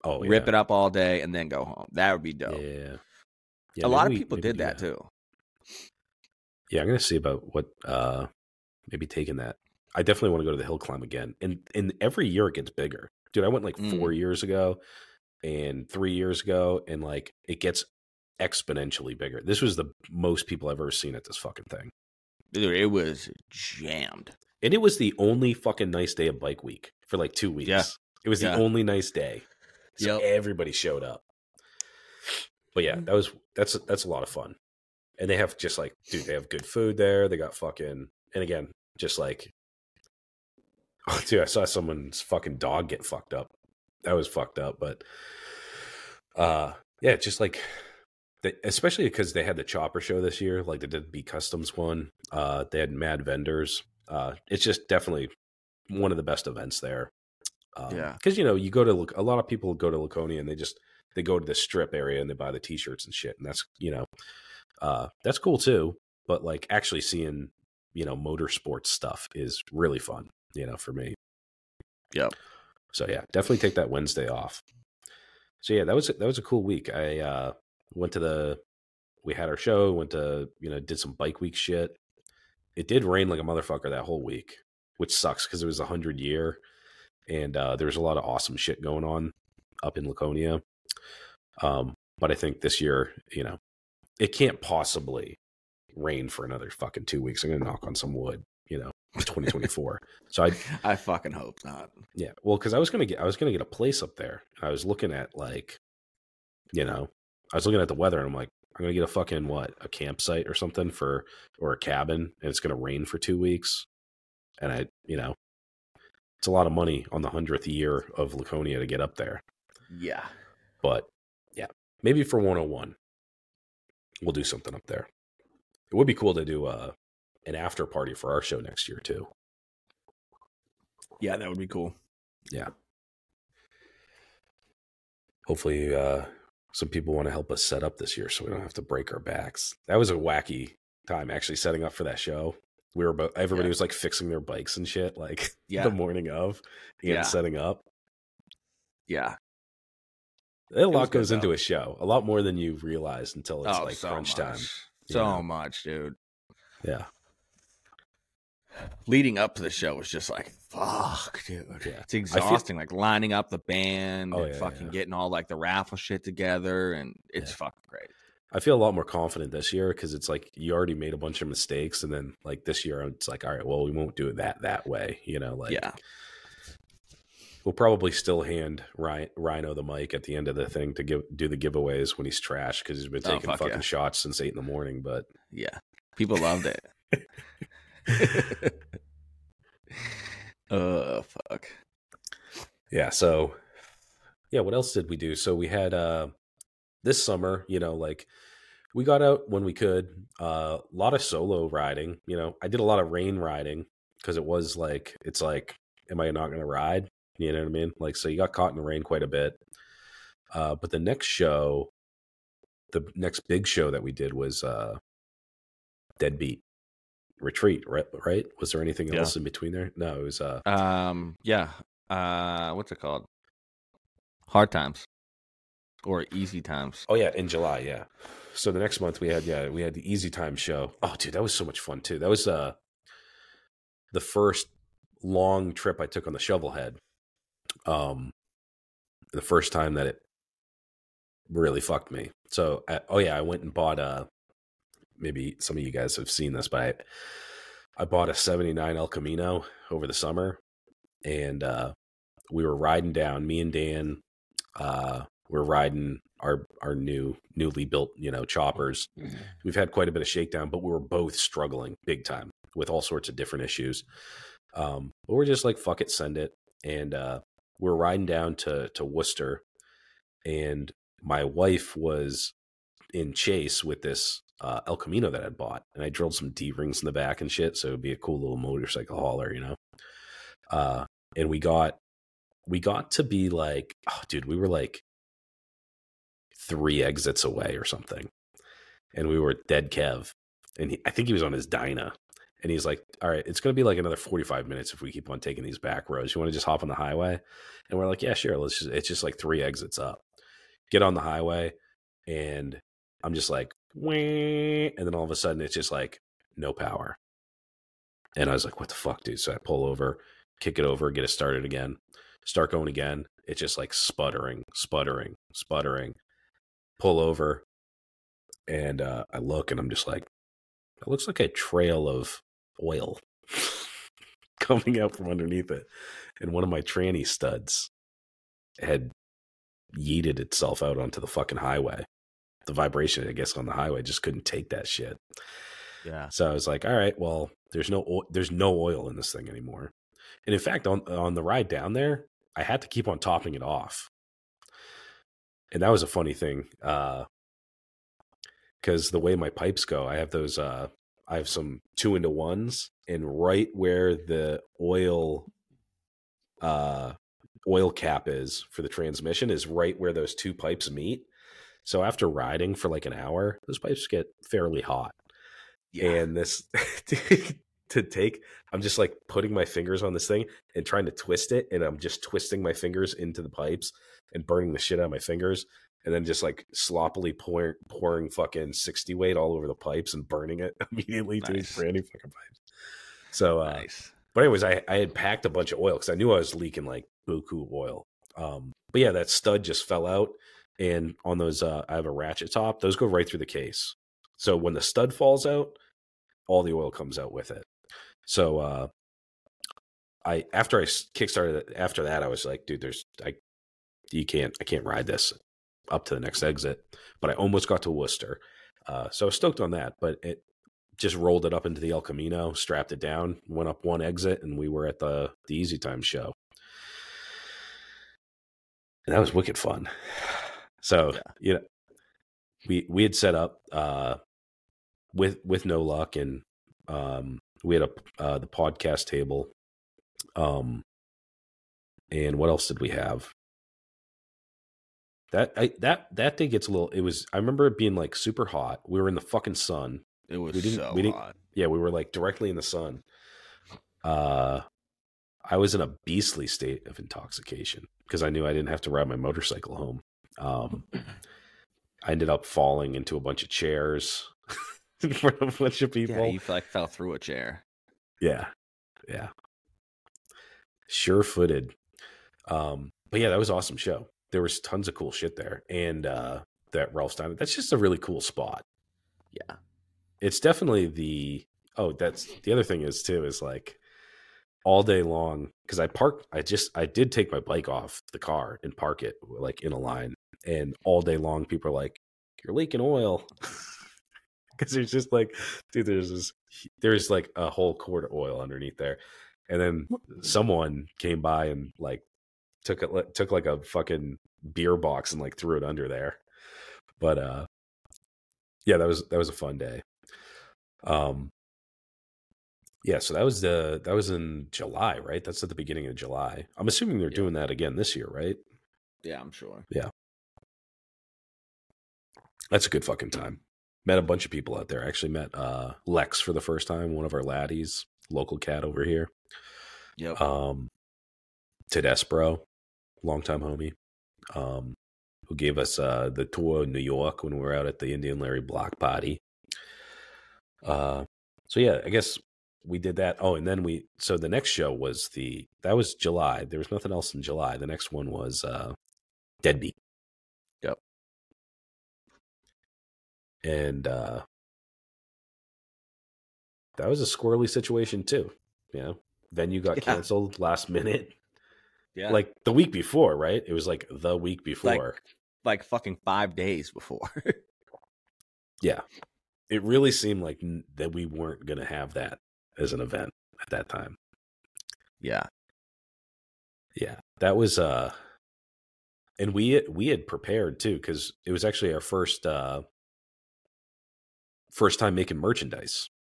Oh, rip it up all day, and then go home. That would be dope. Yeah. Yeah, a lot of we- people did do that too. Yeah, I'm gonna see about what uh maybe taking that. I definitely want to go to the hill climb again. And and every year it gets bigger. Dude, I went like Mm. four years ago and three years ago, and like it gets exponentially bigger. This was the most people I've ever seen at this fucking thing. Dude, it was jammed. And it was the only fucking nice day of bike week for like two weeks. Yeah. It was Yeah. the only nice day. So Yep. everybody showed up. But yeah, that was that's that's a lot of fun. And they have just like, dude, they have good food there. They got fucking and again, just like oh, dude, I saw someone's fucking dog get fucked up. That was fucked up, but uh yeah, just like they, especially because they had the chopper show this year, like they did B Customs one. Uh they had mad vendors. Uh it's just definitely one of the best events there. Um, Yeah. because you know you go to a lot of people go to Laconia and they just they go to the strip area and they buy the t-shirts and shit, and that's you know uh that's cool too. But like actually seeing you know motorsports stuff is really fun. You know for me. Yep. So yeah, definitely take that Wednesday off. So yeah, that was that was a cool week. I uh went to the we had our show, went to you know did some bike week shit. It did rain like a motherfucker that whole week, which sucks because it was a hundred year, and uh, there was a lot of awesome shit going on up in Laconia. Um, but I think this year, you know, it can't possibly rain for another fucking two weeks. I'm gonna knock on some wood, you know, 2024. so I I fucking hope not. yeah, well, because I was gonna get I was gonna get a place up there. I was looking at like, you know, I was looking at the weather, and I'm like, I'm gonna get a fucking what a campsite or something for or a cabin, and it's gonna rain for two weeks, and I, you know, it's a lot of money on the hundredth year of Laconia to get up there, Yeah. but yeah, maybe for 101, we'll do something up there. It would be cool to do uh an after party for our show next year too. Yeah, that would be cool. yeah hopefully uh some people want to help us set up this year so we don't have to break our backs that was a wacky time actually setting up for that show we were both everybody Yeah. was like fixing their bikes and shit like Yeah. the morning of and Yeah. setting up Yeah. A lot goes into though. a show, a lot more than you realize until it's oh, like so crunch much. time. So know? much, dude. Yeah, Leading up to the show was just like, fuck, dude. Yeah. It's exhausting. like lining up the band Oh, and yeah, fucking yeah. getting all like the raffle shit together, and it's fucking great. I feel a lot more confident this year because it's like you already made a bunch of mistakes, and then like this year, it's like, all right, well, we won't do it that that way. You know, like yeah. we'll probably still hand Rhino the mic at the end of the thing to give do the giveaways when he's trashed because he's been Oh, taking fuck fucking yeah. shots since eight in the morning. But Yeah. People loved it. Oh fuck. yeah, so yeah, what else did we do? So we had uh this summer, you know, like we got out when we could. A uh, lot of solo riding. You know, I did a lot of rain riding because it was like it's like, am I not going to ride? You know what I mean? Like, so you got caught in the rain quite a bit. Uh, but the next show, the next big show that we did was uh, Deadbeat Retreat. Right? Right? Was there anything Yeah. else in between there? No, it was. Uh, Um yeah. Uh what's it called? Hard times. Or easy times. Oh yeah, in July, yeah. So the next month we had yeah, we had the Easy Time show. Oh dude, that was so much fun too. That was uh the first long trip I took on the Shovelhead. Um the first time that it really fucked me. So I, oh yeah, I went and bought uh maybe some of you guys have seen this, but I I bought a 79 El Camino over the summer and uh we were riding down me and Dan uh we're riding our our new newly built you know choppers. We've had quite a bit of shakedown but we were both struggling big time with all sorts of different issues. Um but we're just like fuck it send it. And uh we're riding down to to worcester and my wife was in chase with this uh, El Camino that I'd bought, and I drilled some D rings in the back and shit, so it'd be a cool little motorcycle hauler, you know. Uh, and we got we got to be like, oh, dude, we were like three exits away or something, and we were dead Kev, and he, I think he was on his Dyna, and he's like, all right, it's gonna be like another forty five minutes if we keep on taking these back roads. You want to just hop on the highway? And we're like, yeah, sure. Let's just. It's just like three exits up. Get on the highway, and I'm just like, and then all of a sudden it's just like no power. And I was like, what the fuck, dude? So I pull over, kick it over, get it started again, start going again. It's just like sputtering, sputtering, sputtering. Pull over, and uh, I look, and I'm just like, it looks like a trail of oil coming out from underneath it. And one of my tranny studs had yeeted itself out onto the fucking highway. The vibration, I guess, on the highway just couldn't take that shit. Yeah. So I was like, all right, well, there's no o- there's no oil in this thing anymore. And in fact, on on the ride down there, I had to keep on topping it off. And that was a funny thing. Uh because the way my pipes go, I have those uh I have some two into ones, and right where the oil uh oil cap is for the transmission is right where those two pipes meet. So after riding for like an hour, those pipes get fairly hot Yeah. and this to take i'm just like putting my fingers on this thing and trying to twist it and i'm just twisting my fingers into the pipes and burning the shit out of my fingers and then just like sloppily pouring pouring fucking 60 weight all over the pipes and burning it immediately to these Nice. brand new fucking pipes so uh nice. but anyways, I, I had packed a bunch of oil because I knew I was leaking like buku oil. Um, but yeah, that stud just fell out, and on those, uh, I have a ratchet top. Those go right through the case. So when the stud falls out, all the oil comes out with it. So uh, I after I kickstarted after that, I was like, dude, there's I, you can't, I can't ride this up to the next exit. But I almost got to Worcester, uh, so I was stoked on that. But it just rolled it up into the El Camino, strapped it down, went up one exit, and we were at the the Easy Time show. And that was wicked fun. So Yeah. you know, we we had set up uh, with with no luck, and um, we had a uh, the podcast table. Um, and what else did we have? That I, that that day gets a little. It was. I remember it being like super hot. We were in the fucking sun. It was we didn't- so we didn't- hot. Yeah, we were like directly in the sun. Uh, I was in a beastly state of intoxication because I knew I didn't have to ride my motorcycle home. Um, I ended up falling into a bunch of chairs in front of a bunch of people. Yeah, you like fell through a chair. Yeah. Yeah. Sure footed. Um, but yeah, that was awesome show. There was tons of cool shit there. And uh that Ralph Stein, that's just a really cool spot. Yeah. It's definitely the oh, that's the other thing is too, is like all day long because I parked I just I did take my bike off the car and park it like in a line. And all day long people are like, You're leaking oil. because there's just like dude there's this there's like a whole quart of oil underneath there. And then someone came by and like took it took like a fucking beer box and like threw it under there. But uh yeah that was that was a fun day. Um yeah so that was the that was in july right? That's at the beginning of july. I'm assuming they're Yeah. doing that again this year right? Yeah, I'm sure. That's a good fucking time met a bunch of people out there I actually met uh lex for the first time one of our laddies local cat over here Yep. um Tedesbro, longtime homie, um, who gave us uh the tour of New York when we were out at the Indian Larry Block Party. Uh so yeah, I guess we did that. Oh, and then we so the next show was the that was July. There was nothing else in July. The next one was uh Deadbeat. And uh that was a squirrely situation too. You know, venue got Yeah. canceled last minute yeah. like the week before, right? It was like the week before. like fucking five days before. yeah. It really seemed like n- that we weren't going to have that as an event at that time. yeah. Yeah. That was uh and we we had prepared too cuz it was actually our first uh first time making merchandise.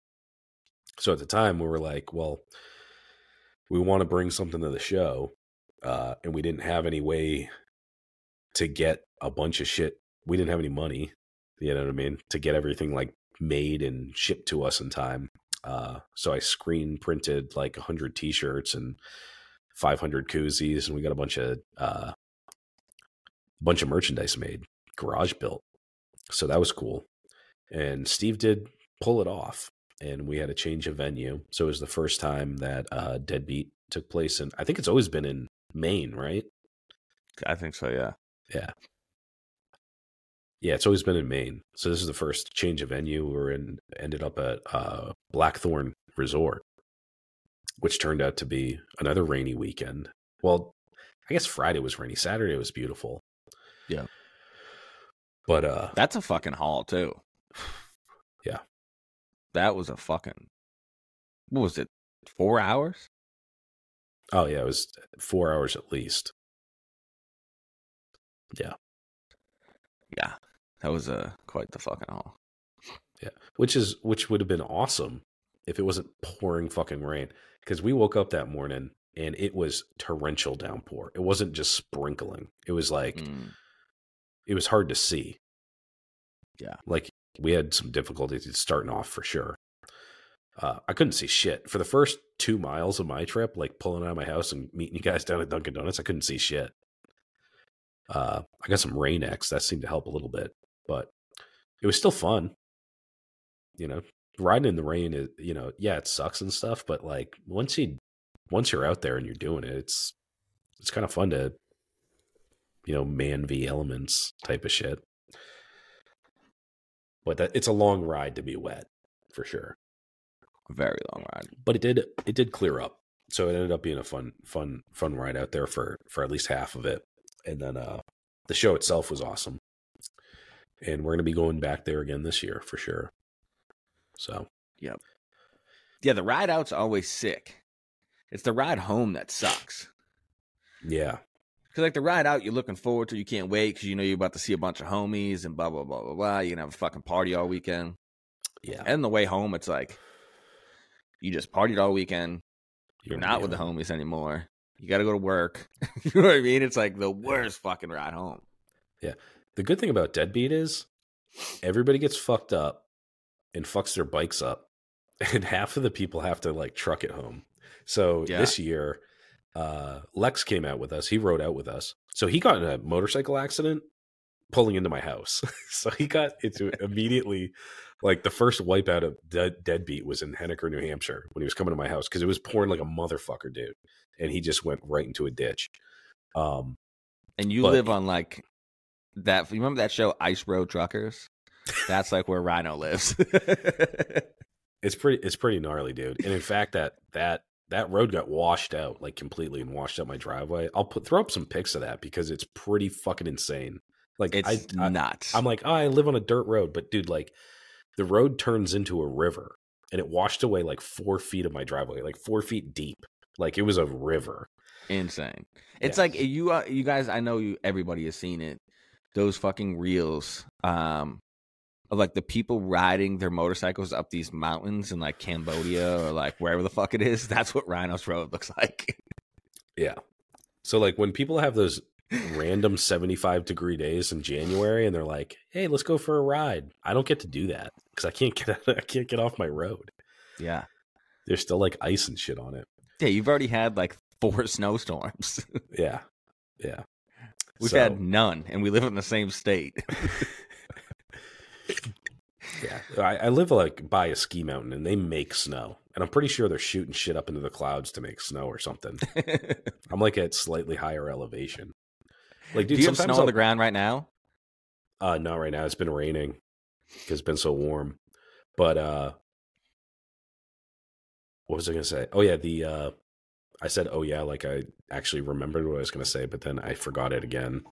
So at the time we were like, well, we want to bring something to the show uh and we didn't have any way to get a bunch of shit. We didn't have any money, you know what I mean, to get everything like made and shipped to us in time. Uh so I screen printed like 100 t-shirts and 500 koozies and we got a bunch of uh a bunch of merchandise made garage built so that was cool and steve did pull it off and we had a change of venue so it was the first time that uh deadbeat took place and i think it's always been in maine right I think so. Yeah. yeah yeah it's always been in maine so this is the first change of venue we were in ended up at uh blackthorn resort which turned out to be another rainy weekend well i guess friday was rainy saturday was beautiful Yeah. but uh That's a fucking haul too. Yeah. That was a fucking. What was it? Four hours? oh yeah it was four hours at least Yeah. Yeah. That was a quite the fucking haul. Yeah. Which is which would have been awesome if it wasn't pouring fucking rain because we woke up that morning and it was torrential downpour it wasn't just sprinkling it was like Mm. it was hard to see Yeah. like we had some difficulties starting off for sure. Uh, i couldn't see shit. For the first two miles of my trip like pulling out of my house and meeting you guys down at dunkin donuts i couldn't see shit. Uh, i got some rain x that seemed to help a little bit but it was still fun. You know riding in the rain is you know yeah it sucks and stuff but like once you once you're out there and you're doing it it's it's kind of fun to you know man v elements type of shit but that it's a long ride to be wet for sure Very long ride. but it did it did clear up so it ended up being a fun fun fun ride out there for for at least half of it and then uh the show itself was awesome and we're going to be going back there again this year for sure so yep. Yeah, the ride out's always sick. It's the ride home that sucks. yeah Because like the ride out, you're looking forward to. You can't wait because you know you're about to see a bunch of homies and blah blah blah blah blah. You're gonna have a fucking party all weekend. yeah And the way home, it's like you just partied all weekend. You're not with the homies anymore. You got to go to work. you know what I mean? It's like the worst fucking ride home. Yeah. The good thing about deadbeat is everybody gets fucked up and fucks their bikes up and half of the people have to like truck it home so Yeah. this year uh, Lex came out with us. He rode out with us. So he got in a motorcycle accident pulling into my house. so he got into immediately. Like the first wipeout of dead, Deadbeat was in Henniker, New Hampshire, when he was coming to my house because it was pouring like a motherfucker, dude. And he just went right into a ditch. Um, And you But- live on like that. You remember that show, Ice Road Truckers? That's like where Rhino lives. it's pretty it's pretty gnarly, dude. And in fact, that that that road got washed out like completely and washed out my driveway. I'll put throw up some pics of that because it's pretty fucking insane. Like it's I, I nuts. I'm like, oh, I live on a dirt road, but dude, like the road turns into a river and it washed away like four feet of my driveway, like four feet deep. Like it was a river. insane. It's Yeah. like you, uh, you guys. I know you. Everybody has seen it. Those fucking reels, um, of like the people riding their motorcycles up these mountains in like Cambodia or like wherever the fuck it is. That's what Rhino's Road looks like. Yeah. So like when people have those random 75 degree days in January and they're like, "Hey, let's go for a ride." I don't get to do that cuz I can't get I can't get off my road. yeah, There's still like ice and shit on it. yeah. You've already had like four snowstorms. Yeah. Yeah. We've So, had none, and we live in the same state. yeah. I, I live like by a ski mountain and they make snow. And I'm pretty sure they're shooting shit up into the clouds to make snow or something. I'm like at slightly higher elevation. Like Do you have snow on I'll- the ground right now? Uh, not right now. It's been raining because it's been so warm. But uh, what was I gonna say? Oh yeah, the uh, I said oh yeah, like I actually remembered what I was gonna say, but then I forgot it again.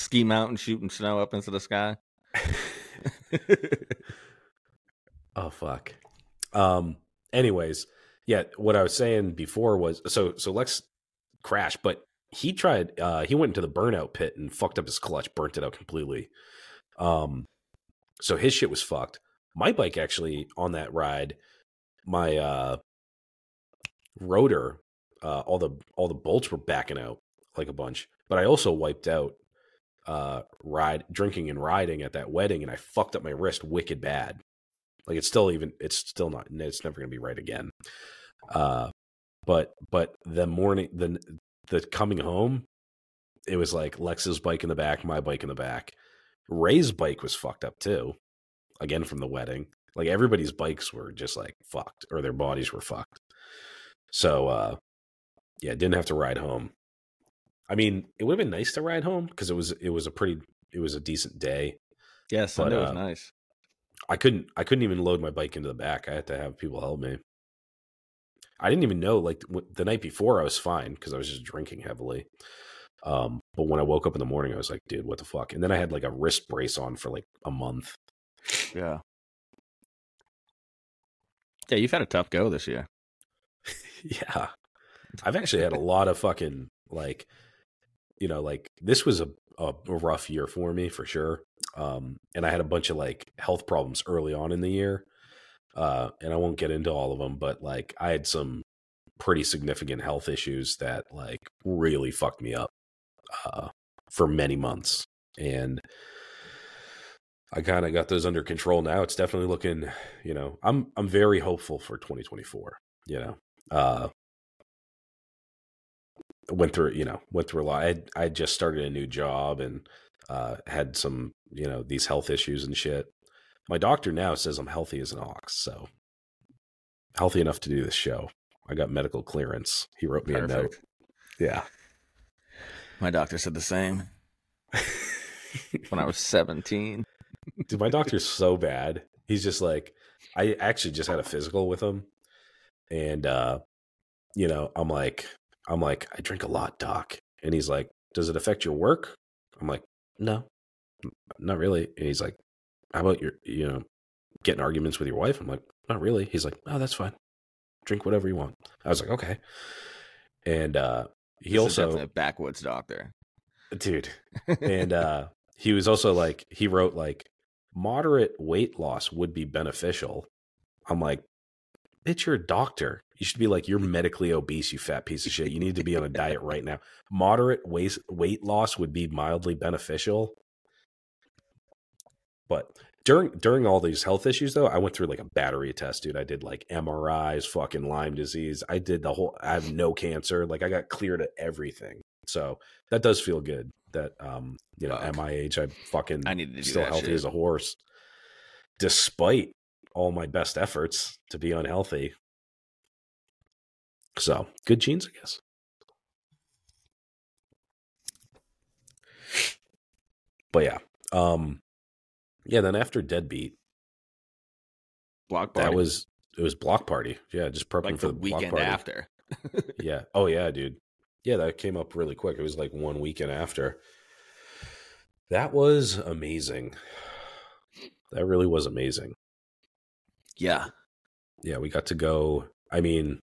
Ski mountain shooting snow up into the sky. oh fuck. Um. Anyways, yeah. What I was saying before was so so Lex crashed, but he tried. uh He went into the burnout pit and fucked up his clutch, burnt it out completely. Um. So his shit was fucked. My bike actually on that ride, my uh rotor, uh all the all the bolts were backing out like a bunch. But I also wiped out uh ride drinking and riding at that wedding and I fucked up my wrist wicked bad. Like it's still even it's still not it's never to be right again. Uh but but the morning the the coming home it was like Lex's bike in the back, my bike in the back. Ray's bike was fucked up too. Again from the wedding. Like everybody's bikes were just like fucked or their bodies were fucked. So uh yeah, didn't have to ride home. I mean, it would have been nice to ride home because it was it was a pretty it was a decent day. Yeah, Sunday was uh, nice. I couldn't I couldn't even load my bike into the back. I had to have people help me. I didn't even know like w- the night before I was fine because I was just drinking heavily. Um, but when I woke up in the morning, I was like, dude, what the fuck? And then I had like a wrist brace on for like a month. Yeah. Yeah, you've had a tough go this year. yeah. I've actually had a lot of fucking like, you know, like this was a, a rough year for me for sure. Um, and I had a bunch of like health problems early on in the year. Uh, and I won't get into all of them, but like I had some pretty significant health issues that like really fucked me up uh, for many months. And I kind of got those under control now. It's definitely looking, you know, I'm I'm very hopeful for 2024. You know, uh, went through, you know, went through a lot. I had, I had just started a new job and uh, had some, you know, these health issues and shit. My doctor now says I'm healthy as an ox, so healthy enough to do this show. I got medical clearance. He wrote me a note. Yeah. My doctor said the same when I was 17. Dude, my doctor's so bad. He's just like, I actually just had a physical with him, and uh, you know, I'm like, I'm like, I drink a lot, doc, and he's like, does it affect your work? I'm like, no, not really. And he's like, how about your, you know, getting arguments with your wife? I'm like, not really. He's like, oh, that's fine. Drink whatever you want. I was like, okay. And uh, he This also, a backwoods doctor. dude, and uh he was also like he wrote like moderate weight loss would be beneficial i'm like bitch you're a doctor you should be like you're medically obese you fat piece of shit you need to be on a diet right now moderate weight weight loss would be mildly beneficial but during during all these health issues though, I went through like a battery test, dude. I did like MRIs, fucking Lyme disease. I did the whole. I have no cancer. Like I got cleared of everything. So that does feel good. That um, you know, Fuck. at my age, I fucking I needed to still healthy shit. as a horse, despite all my best efforts to be unhealthy. So good genes, I guess. But yeah, um, yeah. Then after Deadbeat, Block party. that was it was Block Party. Yeah, just prepping like for the the weekend after. Yeah. Oh yeah, dude. Yeah, that came up really quick. It was like one weekend after. That was amazing. That really was amazing. Yeah. Yeah, we got to go. I mean,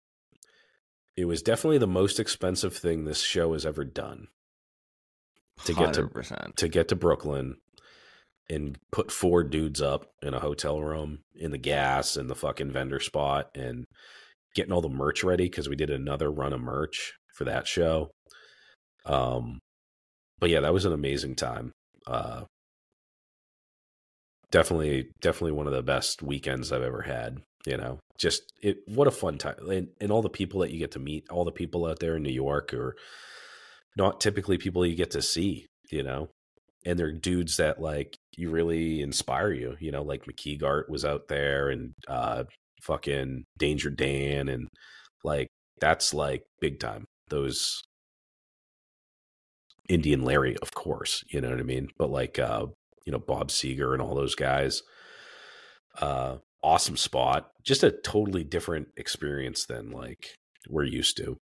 it was definitely the most expensive thing this show has ever done To get to- to get to Brooklyn and put four dudes up in a hotel room in the gas and the fucking vendor spot and getting all the merch ready because we did another run of merch for that show. Um, but yeah, that was an amazing time. Uh, definitely, definitely one of the best weekends I've ever had. You know, just it. What a fun time, and, and all the people that you get to meet, all the people out there in New York, are not typically people you get to see. You know, and they're dudes that like you really inspire you. You know, like McKeegart was out there, and uh, fucking Danger Dan, and like that's like big time. Those Indian Larry, of course, you know what I mean. But like, uh, you know, Bob Seger and all those guys. Uh, awesome spot. Just a totally different experience than like we're used to.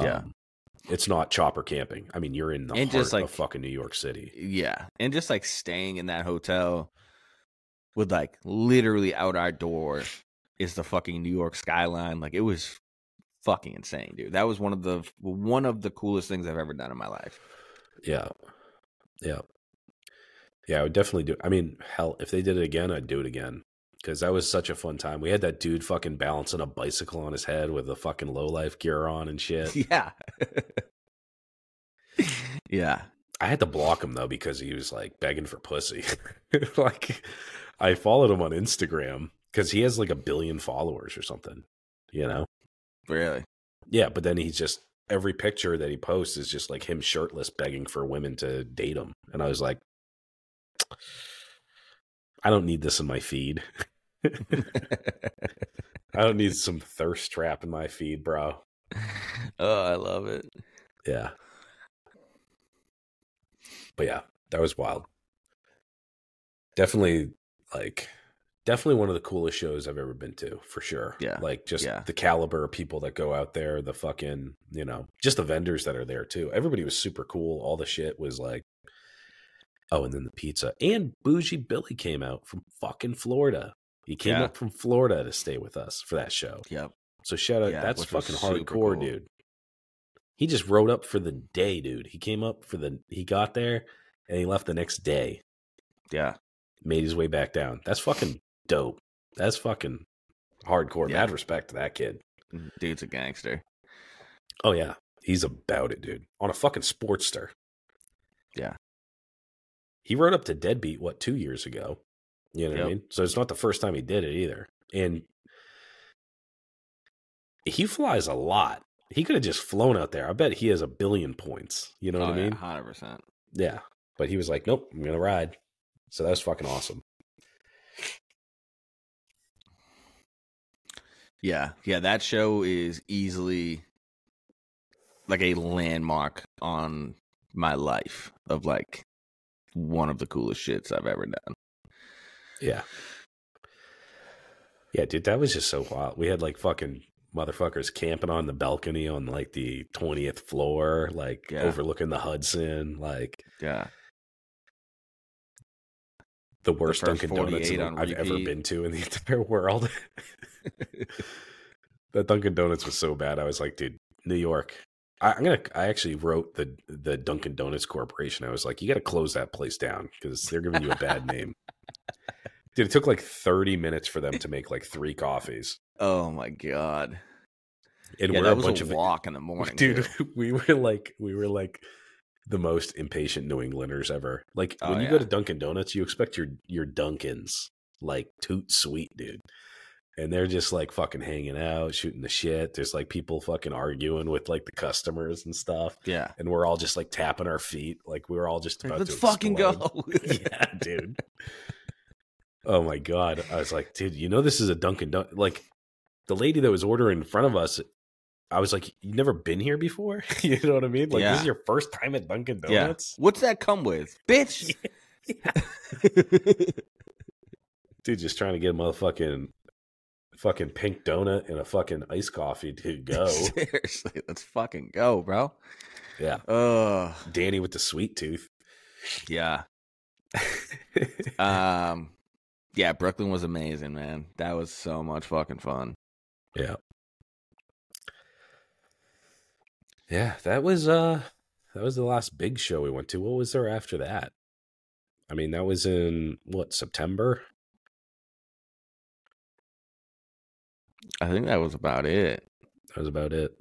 Yeah. Um, it's not chopper camping. I mean, you're in the And heart just, like- of fucking New York City. Yeah. And just like staying in that hotel with like literally out our door is the fucking New York skyline. Like it was fucking insane, dude. That was one of the one of the coolest things I've ever done in my life. Yeah. Yeah. Yeah, I would definitely do. I mean, hell, if they did it again, I'd do it again because that was such a fun time. We had that dude fucking balancing a bicycle on his head with the fucking low life gear on and shit. Yeah. yeah. I had to block him though because he was like begging for pussy. like, I followed him on Instagram because he has like a billion followers or something, you know? Really. Yeah, but then he's just every picture that he posts is just like him shirtless begging for women to date him. And I was like, I don't need this in my feed. I don't need some thirst trap in my feed, bro. oh, I love it. Yeah. But yeah, that was wild. Definitely like definitely one of the coolest shows I've ever been to, for sure. Yeah. Like just Yeah. the caliber of people that go out there, the fucking, you know, just the vendors that are there too. Everybody was super cool. All the shit was like Oh, and then the pizza. And Bougie Billy came out from fucking Florida. He came Yeah. up from Florida to stay with us for that show. Yep. So shout out, Yeah, that's fucking hardcore, cool. dude. He just rode up for the day, dude. He came up for the, he got there and he left the next day, Yeah. made his way back down. That's fucking dope. That's fucking hardcore. Yeah. Mad respect to that kid. Mm, dude's a gangster. Oh yeah, he's about it, dude. On a fucking Sportster. Yeah. He rode up to Deadbeat what two years ago. You know what I mean? So it's not the first time he did it either. And he flies a lot. He could have just flown out there. I bet he has a billion points. You know what oh, I mean? Hundred percent. Yeah. But he was like, Nope, I'm gonna ride. So that was fucking awesome. Yeah, yeah. That show is easily like a landmark on my life of like one of the coolest shits I've ever done. Yeah. Yeah, dude, that was just so wild. We had like fucking motherfuckers camping on the balcony on like the 20th floor, like Yeah. overlooking the Hudson, like Yeah, the worst first Dunkin' Donuts 48 in- on I've ever been to in the entire world. that Dunkin' Donuts was so bad. I was like, dude, New York. I, I'm gonna. I actually wrote the the Dunkin' Donuts Corporation. I was like, you got to close that place down because they're giving you a bad name. Dude, it took like 30 minutes for them to make like three coffees. Oh my god. And yeah, we're a bunch a of walk in the morning, dude too. we were like we were like the most impatient New Englanders ever. Like Oh, when you yeah. go to Dunkin' Donuts, you expect your your Dunkins like toot sweet, dude. And they're just like fucking hanging out, shooting the shit. There's like people fucking arguing with like the customers and stuff. Yeah. And we're all just like tapping our feet, like we were all just about Let's to fucking explode. go. yeah, dude. Oh my god! I was like, dude, you know this is a Dunkin' Don Like the lady that was ordering in front of us, I was like, you've never been here before? you know what I mean? Like Yeah. this is your first time at Dunkin' yeah. Donuts, What's that come with, bitch? dude. Just trying to get a motherfucking fucking pink donut and a fucking iced coffee to go. Seriously, let's fucking go, bro. yeah, Ugh. Danny with the sweet tooth. Yeah. Um. Yeah, Brooklyn was amazing, man. That was so much fucking fun. Yeah. Yeah, that was uh that was the last big show we went to. What was there after that? I mean, that was in what, September? I think that was about it, That was about it.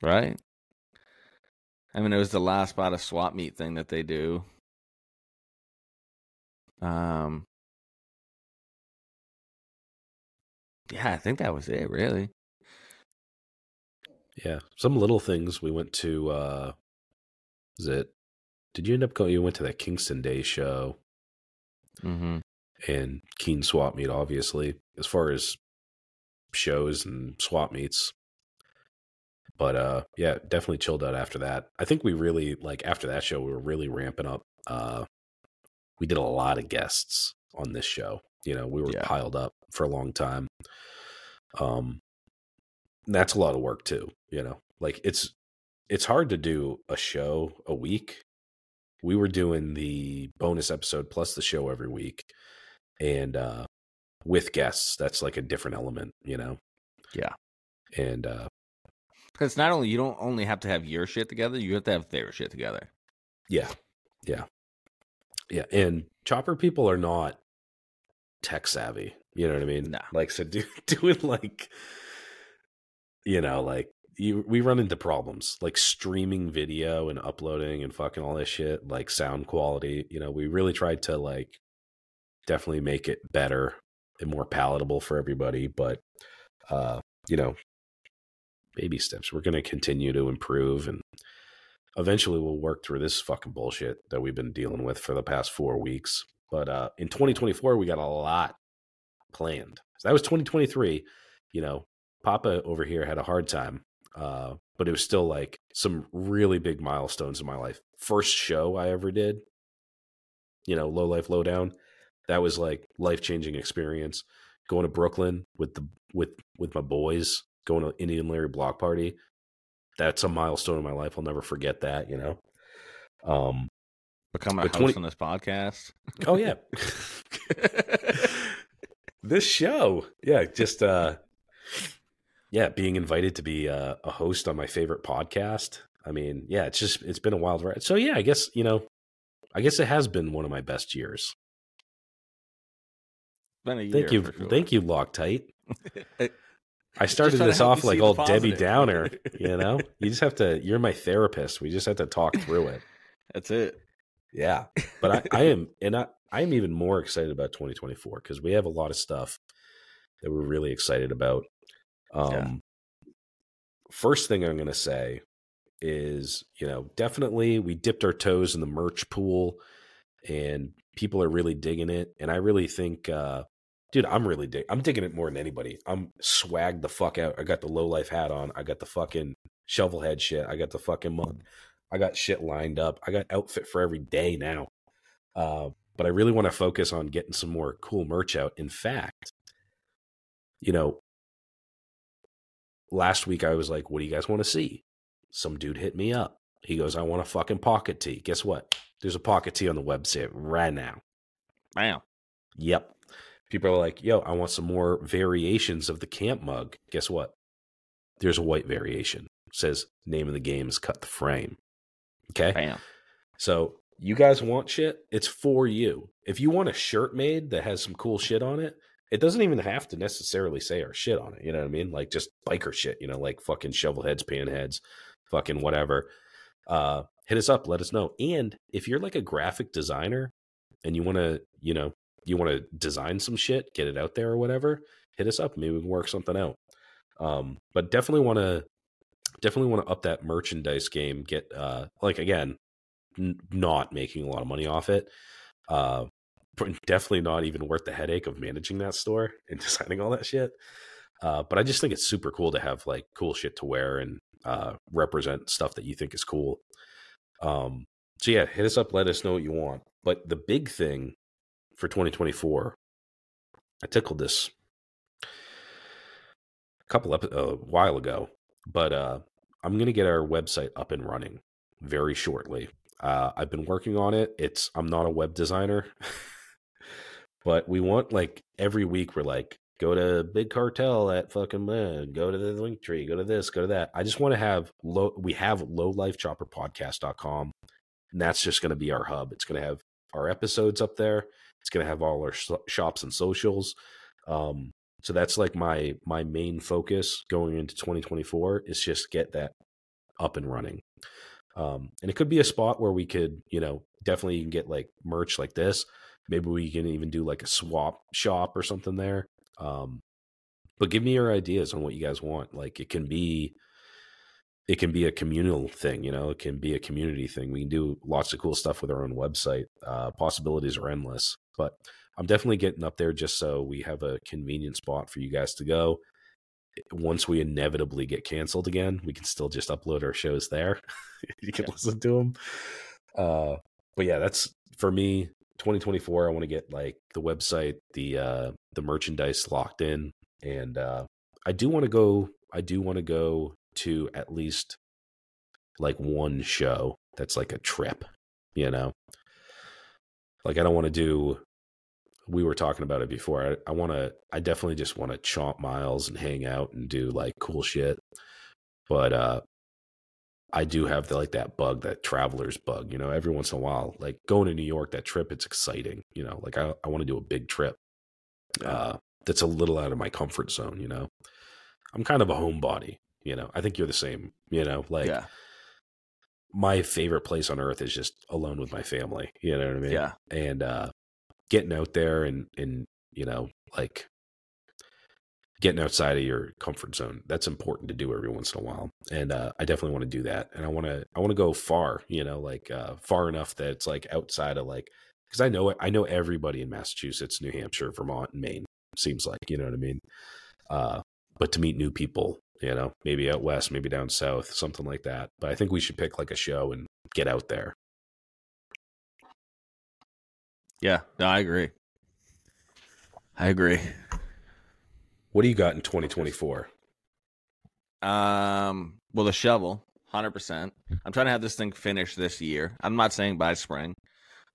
right? I mean, it was the last spot of swap meet thing that they do. Um. Yeah, I think that was it, really. Yeah. Some little things we went to uh is it did you end up going you went to that Kingston Day show Mm-hmm. and Keen Swap Meet, obviously, as far as shows and swap meets. But uh yeah, definitely chilled out after that. I think we really like after that show we were really ramping up. Uh we did a lot of guests on this show. You know, we were Yeah. piled up for a long time. Um that's a lot of work too, you know. Like it's it's hard to do a show a week. We were doing the bonus episode plus the show every week and uh with guests that's like a different element you know Yeah. and uh Because not only you don't only have to have your shit together, you have to have their shit together. yeah yeah yeah and chopper people are not tech savvy you know what i mean No. like so do, doing like you know like you, we run into problems like streaming video and uploading and fucking all this shit like sound quality you know we really tried to like definitely make it better and more palatable for everybody but uh you know baby steps we're going to continue to improve and eventually we'll work through this fucking bullshit that we've been dealing with for the past 4 weeks. But uh in 2024 we got a lot planned. So that was 2023 you know papa over here had a hard time uh but it was still like some really big milestones in my life. First show i ever did you know low life lowdown that was like life changing experience. Going to brooklyn with the with with my boys going to indian larry block party that's a milestone in my life. I'll never forget that you know? Um Become a host 20 on this podcast. oh yeah. This show. Yeah just uh yeah being invited to be uh, a host on my favorite podcast. I mean yeah it's just it's been a wild ride. So yeah i guess you know i guess it has been one of my best years. Been a year, thank you sure. thank you loctite i started this off like old debbie downer you know you just have to you're my therapist we just have to talk through it That's it. Yeah, but I, I am, and I, I am even more excited about 2024 because we have a lot of stuff that we're really excited about. Um, Yeah. First thing I'm going to say is, you know, definitely we dipped our toes in the merch pool, and people are really digging it. And I really think, uh, dude, I'm really dig. I'm digging it more than anybody. I'm swagged the fuck out. I got the low life hat on. I got the fucking shovel head shit. I got the fucking mug. I got shit lined up. I got outfit for every day now. Uh, but I really want to focus on getting some more cool merch out. In fact, you know, last week I was like, what do you guys want to see? Some dude hit me up. He goes, I want a fucking pocket tee. Guess what? There's a pocket tee on the website right now. Bam. Yep. People are like, yo, I want some more variations of the camp mug. Guess what? There's a white variation. says name of the game is cut the frame. Okay. Bam. So you guys want shit? It's for you. If you want a shirt made that has some cool shit on it, it doesn't even have to necessarily say our shit on it. You know what I mean? Like just biker shit, you know, like fucking shovel heads, pan heads, fucking whatever. Uh, hit us up, let us know. And if you're like a graphic designer and you want to, you know, you want to design some shit, get it out there or whatever, hit us up. Maybe we can work something out. Um, but definitely want to definitely want to up that merchandise game. Get uh, like again, n- not making a lot of money off it. Uh, definitely not even worth the headache of managing that store and designing all that shit. Uh, but I just think it's super cool to have like cool shit to wear and uh, represent stuff that you think is cool. Um, so yeah, hit us up, let us know what you want. But the big thing for 2024, I tickled this a couple of a uh, while ago, but uh, I'm gonna get our website up and running very shortly. Uh, I've been working on it. It's I'm not a web designer, but we want like every week we're like go to Big Cartel at fucking man, go to the Linktree, go to this, go to that. I just want to have low. We have lowlifechopperpodcast.com, and that's just going to be our hub. It's going to have our episodes up there. It's going to have all our shops and socials. Um, so that's like my my main focus going into 2024 is just get that up and running. Um, and it could be a spot where we could, you know, definitely you can get like merch like this. Maybe we can even do like a swap shop or something there. Um, but give me your ideas on what you guys want. Like it can be, it can be a communal thing, you know, it can be a community thing. We can do lots of cool stuff with our own website. Uh, possibilities are endless, but I'm definitely getting up there just so we have a convenient spot for you guys to go. Once we inevitably get canceled again, we can still just upload our shows there. you can yeah. listen to them. Uh, but yeah, that's for me. 2024 i want to get like the website the uh the merchandise locked in and uh i do want to go i do want to go to at least like one show that's like a trip you know like i don't want to do we were talking about it before i, I want to i definitely just want to chomp miles and hang out and do like cool shit but uh I do have the, like that bug, that traveler's bug, you know, every once in a while, like going to New York, that trip, it's exciting, you know, like I, I want to do a big trip. Uh, that's a little out of my comfort zone, you know, I'm kind of a homebody, you know, I think you're the same, you know, like yeah. My favorite place on earth is just alone with my family, you know what I mean? Yeah. And, uh, getting out there and, and, you know, like getting outside of your comfort zone that's important to do every once in a while and uh, i definitely want to do that and i want to i want to go far you know like uh, far enough that it's like outside of like because i know i know everybody in massachusetts new hampshire vermont and maine seems like you know what i mean uh, but to meet new people you know maybe out west maybe down south something like that but i think we should pick like a show and get out there yeah no i agree i agree what do you got in 2024? Um, well, the shovel, hundred percent. I'm trying to have this thing finished this year. I'm not saying by spring,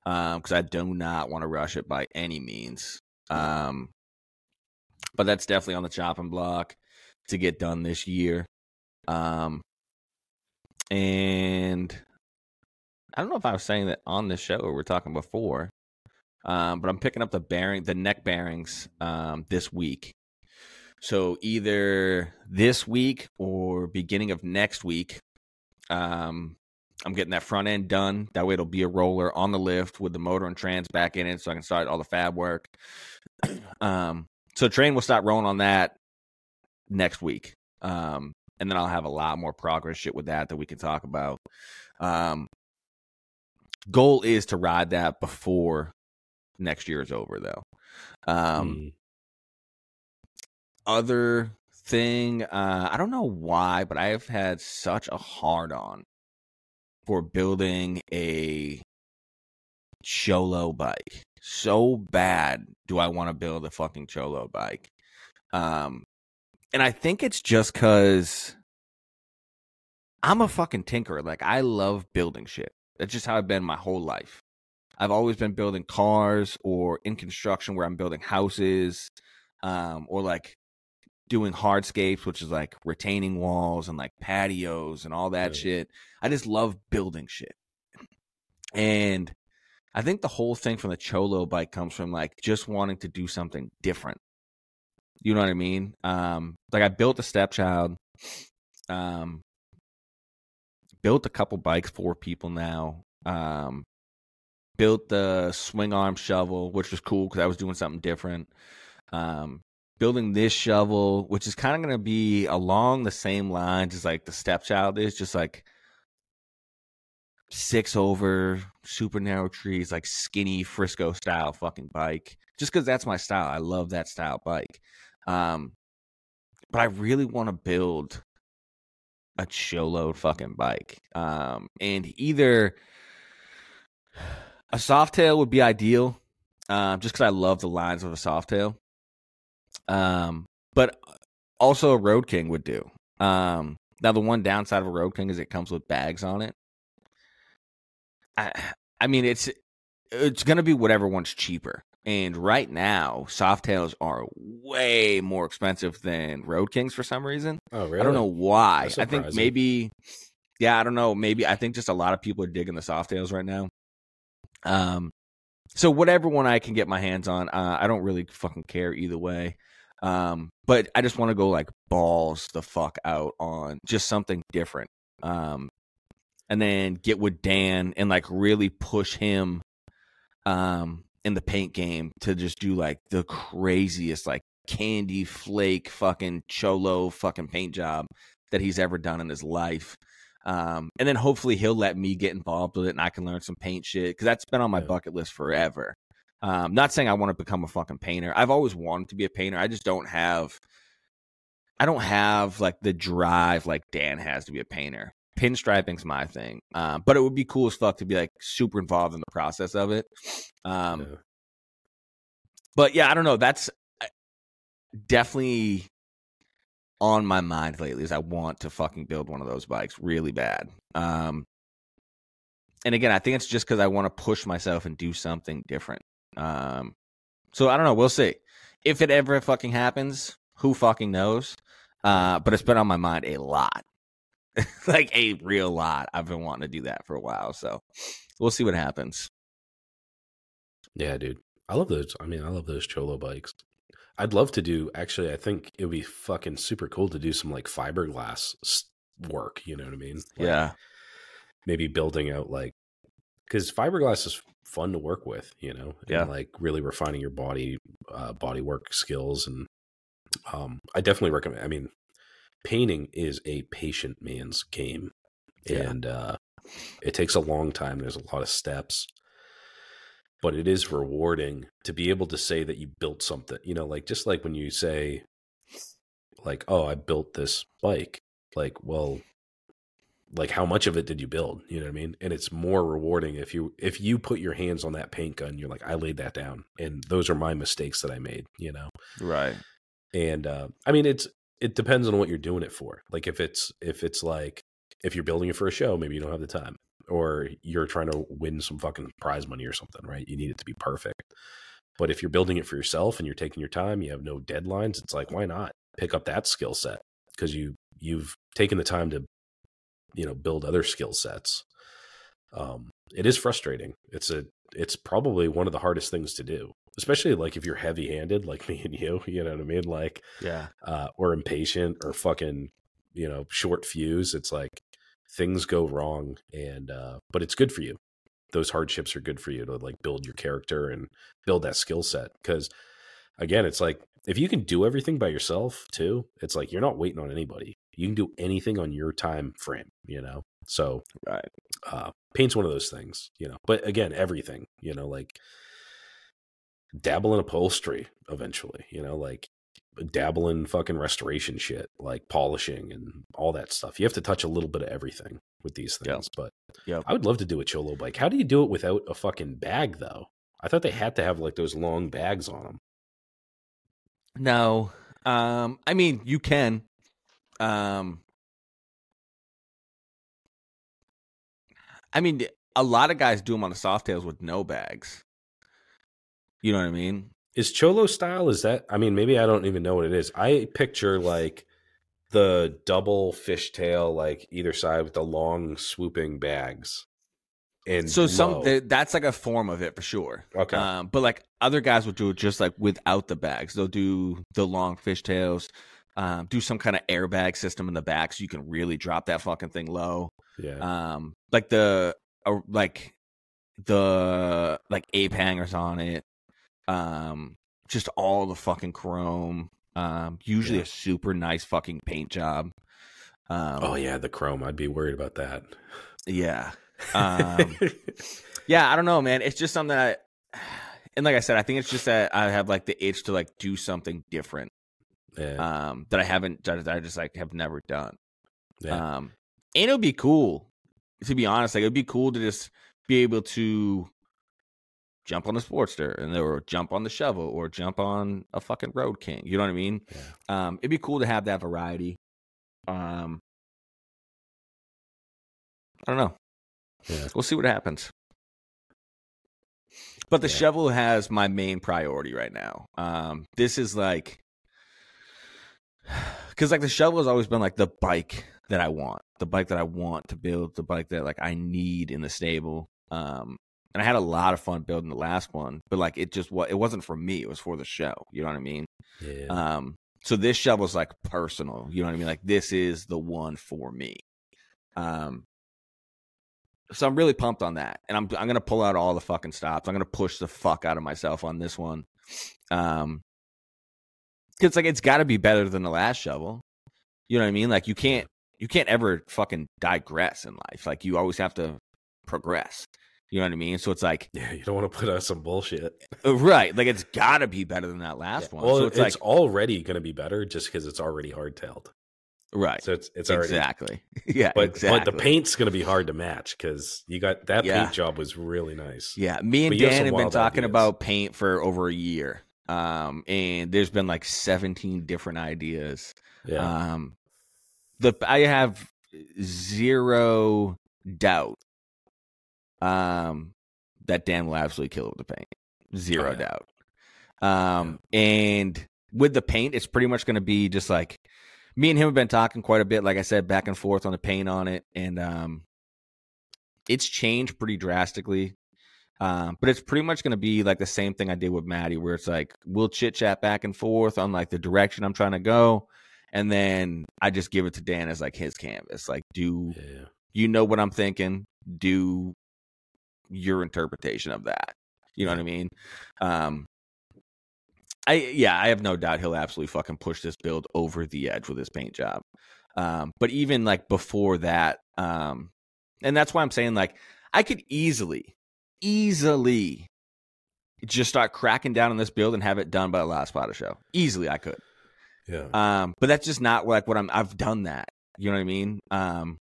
um, because I do not want to rush it by any means. Um, but that's definitely on the chopping block to get done this year. Um, and I don't know if I was saying that on the show or we're talking before, um, but I'm picking up the bearing, the neck bearings, um, this week. So either this week or beginning of next week, um, I'm getting that front end done. That way it'll be a roller on the lift with the motor and trans back in it so I can start all the fab work. um, so train will start rolling on that next week. Um, and then I'll have a lot more progress shit with that that we can talk about. Um, goal is to ride that before next year is over though. Um, mm other thing, uh, I don't know why, but I have had such a hard on for building a cholo bike. So bad do I want to build a fucking cholo bike. Um, and I think it's just because I'm a fucking tinkerer. Like I love building shit. That's just how I've been my whole life. I've always been building cars or in construction where I'm building houses, um, or like doing hardscapes, which is like retaining walls and like patios and all that yeah. shit. I just love building shit. And I think the whole thing from the Cholo bike comes from like just wanting to do something different. You know what I mean? Um, like I built a stepchild. Um, built a couple bikes for people now. Um, built the swing arm shovel, which was cool because I was doing something different. Um, building this shovel, which is kind of going to be along the same lines as like the stepchild is, just like six over, super narrow trees, like skinny Frisco style fucking bike. Just because that's my style. I love that style bike. Um, but I really want to build a cholo fucking bike. Um, and either a Softail would be ideal, um, just because I love the lines of a Softail. Um, but also a Road King would do. Um, now the one downside of a Road King is it comes with bags on it. I, I mean, it's it's gonna be whatever one's cheaper. And right now, Softails are way more expensive than Road Kings for some reason. Oh, really? I don't know why. I think maybe, yeah, I don't know. Maybe I think just a lot of people are digging the Softails right now. Um, so whatever one I can get my hands on, uh, I don't really fucking care either way. Um, but I just want to go like balls the fuck out on just something different. Um, and then get with Dan and like really push him, um, in the paint game to just do like the craziest like candy flake fucking cholo fucking paint job that he's ever done in his life. Um, and then hopefully he'll let me get involved with it and I can learn some paint shit because that's been on my Yeah. bucket list forever. Um, not saying I want to become a fucking painter. I've always wanted to be a painter. I just don't have, I don't have like the drive like Dan has to be a painter. Pinstriping's my thing. Um, but it would be cool as fuck to be like super involved in the process of it. Um, Yeah. but yeah, I don't know. That's uh, definitely on my mind lately. Is I want to fucking build one of those bikes really bad. Um, and again, I think it's just because I want to push myself and do something different. Um, so I don't know. We'll see if it ever fucking happens. Who fucking knows? Uh, but it's been on my mind a lot, like a real lot. I've been wanting to do that for a while, so we'll see what happens. Yeah, dude. I love those. I mean, I love those cholo bikes. I'd love to do. Actually, I think it would be fucking super cool to do some like fiberglass work. You know what I mean? Like, yeah, Maybe building out like because fiberglass is fun to work with. You know, Yeah. Like really refining your body uh, body work skills and um, I definitely recommend. I mean, painting is a patient man's game, Yeah. and uh, it takes a long time. There's a lot of steps but it is rewarding to be able to say that you built something you know like just like when you say like oh i built this bike like well like how much of it did you build you know what i mean and it's more rewarding if you if you put your hands on that paint gun you're like i laid that down and those are my mistakes that i made you know right. and uh, i mean it's it depends on what you're doing it for. Like if it's if it's like if you're building it for a show maybe you don't have the time or you're trying to win some fucking prize money or something right? You need it to be perfect. But if you're building it for yourself and you're taking your time you have no deadlines it's like why not pick up that skill set? Because you you've taken the time to you know build other skill sets. Um it is frustrating. It's a it's probably one of the hardest things to do especially like if you're heavy handed like me and you you know what i mean? Like Yeah. uh, or impatient or fucking you know short fuse it's like things go wrong and uh but it's good for you. Those hardships are good for you to like build your character and build that skill set because again it's like if you can do everything by yourself too it's like you're not waiting on anybody. You can do anything on your time frame you know? So Right. uh paint's one of those things you know? But again everything you know like dabble in upholstery eventually you know like dabble in fucking restoration shit like polishing and all that stuff you have to touch a little bit of everything with these Yep. things but Yep. i would love to do a cholo bike how do you do it without a fucking bag though i thought they had to have like those long bags on them No. Um, I mean, you can. Um, I mean, a lot of guys do them on the Softails with no bags. You know what I mean? is cholo style is that i mean maybe i don't even know what it is i picture like the double fishtail like either side with the long swooping bags and So some low. th- that's like a form of it for sure. okay Um, but like other guys will do it just like without the bags. They'll do the long fishtails, um, do some kind of airbag system in the back so you can really drop that fucking thing low. Yeah. Um, like the uh, like the like ape hangers on it. Um, just all the fucking chrome. Um, usually Yeah. a super nice fucking paint job. Um, oh yeah, the chrome. I'd be worried about that. yeah. Um, yeah, I don't know, man. It's just something that, and like I said, I think it's just that I have like the itch to like do something different. yeah. Um, that I haven't, that I just like have never done. yeah. Um, and it would be cool, to be honest. Like, it would be cool to just be able to jump on the Sportster and or jump on the shovel or jump on a fucking Road King. You know what I mean? yeah. Um, it'd be cool to have that variety. Um, I don't know. Yeah. We'll see what happens. But the Yeah. shovel has my main priority right now. Um, this is like, because like the shovel has always been like the bike that I want, the bike that I want to build, the bike that like I need in the stable. Um, and I had a lot of fun building the last one, but like it just what it wasn't for me; it was for the show. You know what I mean? Yeah. Um, so this shovel's like personal. You know what I mean? Like this is the one for me. Um, so I'm really pumped on that, and I'm I'm gonna pull out all the fucking stops. I'm gonna push the fuck out of myself on this one. Um, it's like it's got to be better than the last shovel. You know what I mean? Like you can't you can't ever fucking digress in life. Like you always have to progress. You know what I mean? So it's like yeah, you don't want to put out some bullshit. uh, right, like it's got to be better than that last one. Well, so it's, it's, like already going to be better just because it's already hardtailed. right, So it's it's already exactly. Yeah, But exactly. but the paint's going to be hard to match because you got that Yeah. paint job was really nice. Yeah, me and But you have Dan have been talking ideas. about paint for over a year. Um, and there's been like 17 different ideas. Yeah. Um, the I have zero doubt um that Dan will absolutely kill it with the paint. Zero Oh, yeah. doubt. Um and with the paint, it's pretty much gonna be just like me and him have been talking quite a bit, like I said, back and forth on the paint on it, and um it's changed pretty drastically. Um, but it's pretty much going to be like the same thing I did with Maddie, where it's like we'll chit chat back and forth on like the direction I'm trying to go, and then I just give it to Dan as like his canvas. Like, do yeah. you know what I'm thinking? Do your interpretation of that. You know what I mean? Um, I yeah, I have no doubt he'll absolutely fucking push this build over the edge with his paint job. Um, but even like before that, um, and that's why I'm saying like I could easily, easily just start cracking down on this build and have it done by the last Spotter show. Easily, I could. Yeah. Um, but that's just not like what I'm. I've done that. You know what I mean? Um,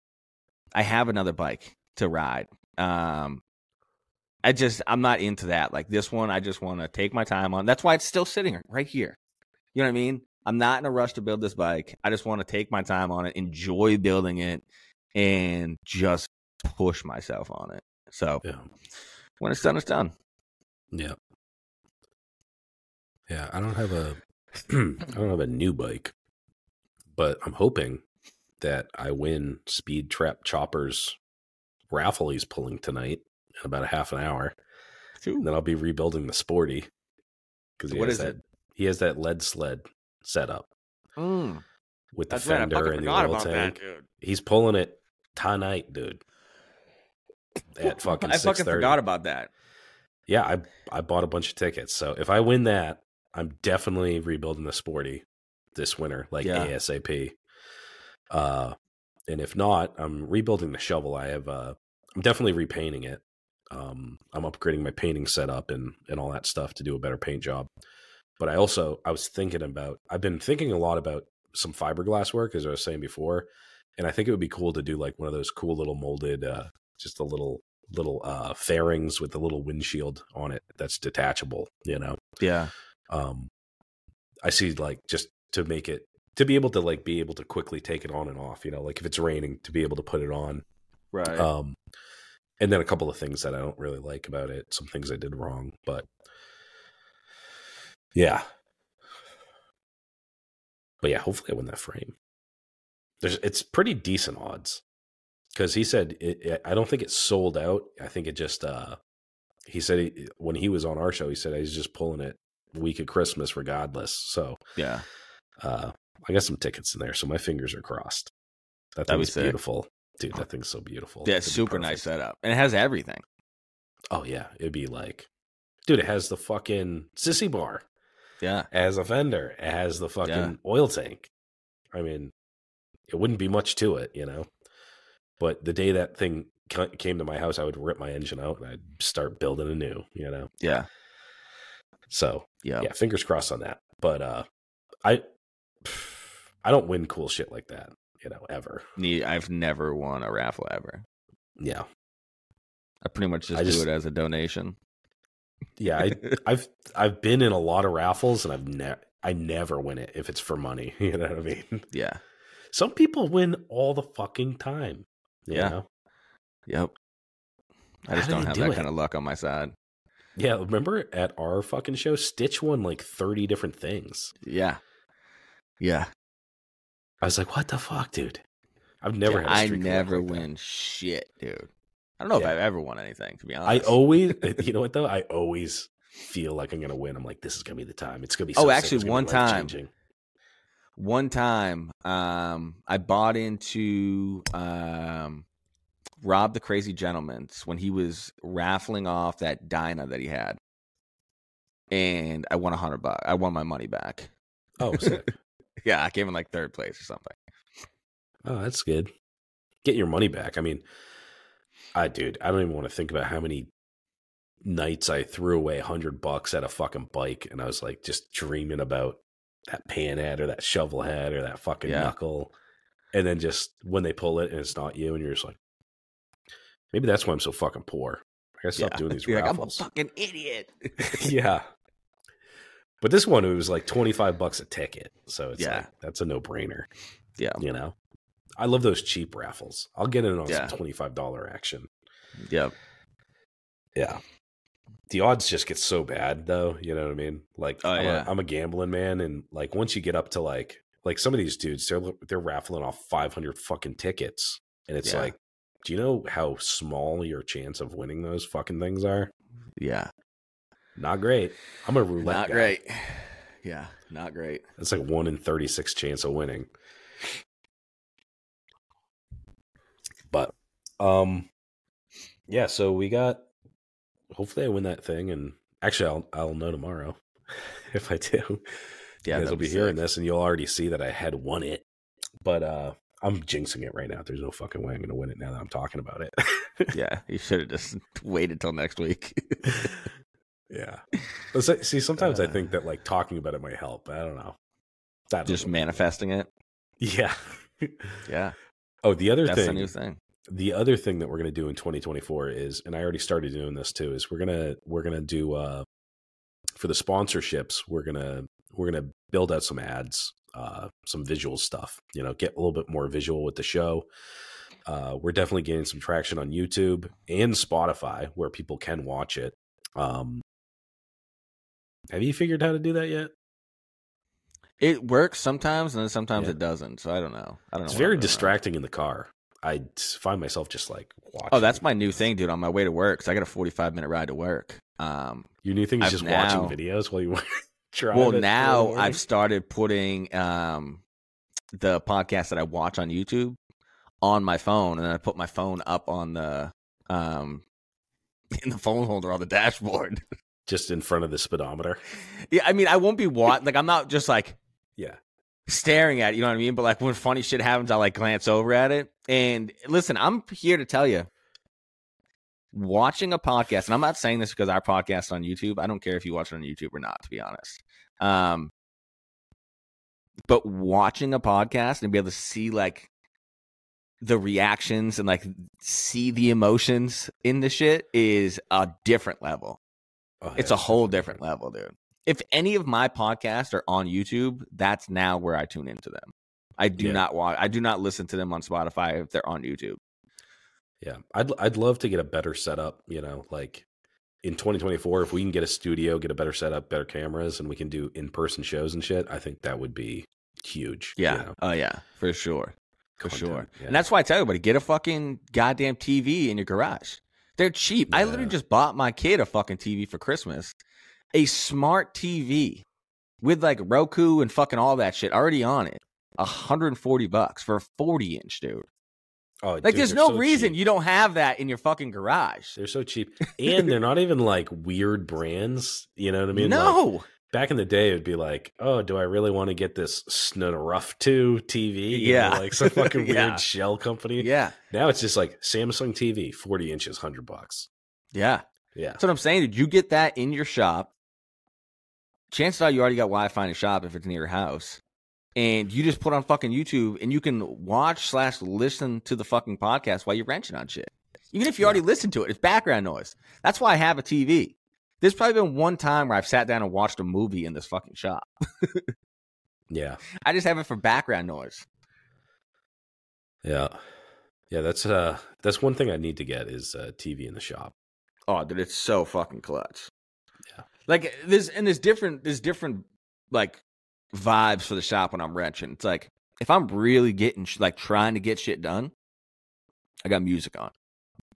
I have another bike to ride. Um, I just I'm not into that. Like this one, I just want to take my time on. That's why it's still sitting right here. You know what I mean? I'm not in a rush to build this bike. I just want to take my time on it, enjoy building it, and just push myself on it. So yeah. when it's done, it's done. Yeah. Yeah, I don't have a I don't have a new bike, but I'm hoping that I win Speed Trap Chopper's raffle he's pulling tonight in about a half an hour. Then I'll be rebuilding the Sporty because he What has is that it? he has that lead sled setup Mm, with the that's right. Fender fucking and the oil tank. that. He's pulling it tonight, dude. At fucking I fucking forgot about that. yeah, I I bought a bunch of tickets. So if I win that, I'm definitely rebuilding the sporty this winter, like Yeah. ASAP. Uh and if not, I'm rebuilding the shovel. I have uh I'm definitely repainting it. Um I'm upgrading my painting setup and and all that stuff to do a better paint job. But I also I was thinking about I've been thinking a lot about some fiberglass work as I was saying before. And I think it would be cool to do like one of those cool little molded uh just a little little uh fairings with a little windshield on it that's detachable, you know. Yeah. Um I see like just to make it to be able to like be able to quickly take it on and off, you know, like if it's raining to be able to put it on. Right. Um and then a couple of things that I don't really like about it, some things I did wrong, but yeah. But yeah, hopefully I win that frame. There's it's pretty decent odds because he said it, it- I don't think it sold out. I think it just uh he said he, when he was on our show, he said he's just pulling it week of Christmas regardless. So yeah. uh I got some tickets in there, so my fingers are crossed. That thing be is sick. beautiful. Dude, that thing's so beautiful. Yeah, It'd super nice setup, and it has everything. Oh yeah, it'd be like, dude, it has the fucking sissy bar. Yeah, It has a fender. It has the fucking Yeah. oil tank. I mean, it wouldn't be much to it, you know. But the day that thing came to my house, I would rip my engine out and I'd start building anew, you know. yeah, So yeah. yeah, fingers crossed on that. But uh, I, I don't win cool shit like that, you know, ever. I've never won a raffle ever. Yeah, I pretty much just, just- do it as a donation. yeah. I, I've I've been in a lot of raffles and I've never I never win it if it's for money. You know what I mean? yeah, Some people win all the fucking time. Yeah. know? yep. I just do don't have do that it? kind of luck on my side. Yeah, remember at our fucking show, Stitch won like 30 different things. Yeah, yeah. I was like, what the fuck, dude? I've never Yeah, had a I streak of never like that. win shit, dude. I don't know Yeah. if I've ever won anything, to be honest, I always, you know what though? I always feel like I'm going to win. I'm like, this is going to be the time. It's going to be Oh, so sick. actually, one time- one time um i bought into um rob the crazy gentleman's when he was raffling off that dyna that he had and i won a hundred bucks i won my money back Oh, sick. yeah i came in like third place or something oh, that's good. Get your money back. I mean, I, dude, I don't even want to think about how many nights I threw away a hundred bucks at a fucking bike and I was like just dreaming about that pan head or that shovel head or that fucking Yeah. knuckle. And then just when they pull it and it's not you and you're just like, maybe that's why I'm so fucking poor. I gotta stop Yeah. doing these You're like, i'm a fucking idiot yeah. But this one, it was like 25 bucks a ticket. So it's Yeah. like, that's a no brainer, yeah you know? I love those cheap raffles. I'll get in on Yeah. some $25 action. yeah Yeah. The odds just get so bad though, you know what I mean? Like Oh, I'm, yeah. a, I'm a gambling man and like once you get up to like like some of these dudes they're they're raffling off 500 fucking tickets and it's Yeah. like do you know how small your chance of winning those fucking things are? yeah Not great. I'm a roulette not guy. great yeah not great It's like 1 in 36 chance of winning. But um yeah, so we got hopefully I win that thing and actually I'll I'll know tomorrow if I do. yeah you guys will be sick. hearing this and you'll already see that I had won it. But uh I'm jinxing it right now. There's no fucking way I'm gonna win it now that I'm talking about it. yeah you should have just waited till next week yeah. But so- see, sometimes I Uh. think that like talking about it might help. I don't know. That just manifesting it Yeah. yeah oh, the other that's thing new thing the other thing that we're going to do in 2024 is and i already started doing this too is we're going to we're going to do uh for the sponsorships we're going to we're going to build out some ads uh some visual stuff you know get a little bit more visual with the show uh we're definitely gaining some traction on youtube and spotify where people can watch it um have you figured how to do that yet It works sometimes, and then sometimes Yeah. it doesn't. So I don't know. I don't know. it's very distracting in the car i find myself just like watching Oh, that's my new thing, dude. On my way to work, 'cause I got a 45 minute ride to work. Um, your new thing is I've just now- watching videos while you drive well, at four in the now? I've started putting um the podcast that I watch on YouTube on my phone, and then I put my phone up on the um in the phone holder on the dashboard. just in front of the speedometer. yeah, I mean, I won't be watching. Like, I'm not just like Yeah. staring at it, you know what I mean? But like when funny shit happens, I like glance over at it. And listen, I'm here to tell you, watching a podcast, and I'm not saying this because our podcast on YouTube. I don't care if you watch it on YouTube or not, to be honest. Um, but watching a podcast and be able to see like the reactions and like see the emotions in the shit is a different level. Oh, It's a whole different level, dude. If any of my podcasts are on YouTube, that's now where I tune into them. I do Yeah. not watch. I do not listen to them on Spotify if they're on YouTube. Yeah, I'd I'd love to get a better setup. You know, like in 2024, if we can get a studio, get a better setup, better cameras, and we can do in person shows and shit, I think that would be huge. you Yeah. know, Oh yeah, for sure, for content, sure. yeah. And that's why I tell everybody: get a fucking goddamn TV in your garage. They're cheap. I literally just bought my kid a fucking TV for Christmas, a smart TV with like Roku and fucking all that shit already on it. 140 bucks for a 40 inch, dude. Oh, Like, dude, there's no so reason cheap. you don't have that in your fucking garage. They're so cheap, and they're not even like weird brands. You know what I mean? Like, no. Back in the day, it'd be like, oh, do I really want to get this Snurruff 2 TV? You know, Yeah. like some fucking weird Yeah. shell company. yeah. Now it's just like Samsung TV, 40 inches, 100 bucks. Yeah. Yeah. That's what I'm saying. Did you get that in your shop? Chances are you already got Wi-Fi in your shop if it's near your house, and you just put on fucking YouTube and you can watch slash listen to the fucking podcast while you're wrenching on shit. Even if you already listened to it, it's background noise. That's why I have a TV. There's probably been one time where I've sat down and watched a movie in this fucking shop. Yeah. I just have it for background noise. Yeah. Yeah, that's uh that's one thing I need to get is uh TV in the shop. Oh, dude, it's so fucking clutch. Yeah. Like there's and there's different there's different like vibes for the shop when I'm wrenching. It's like if I'm really getting like trying to get shit done, I got music on,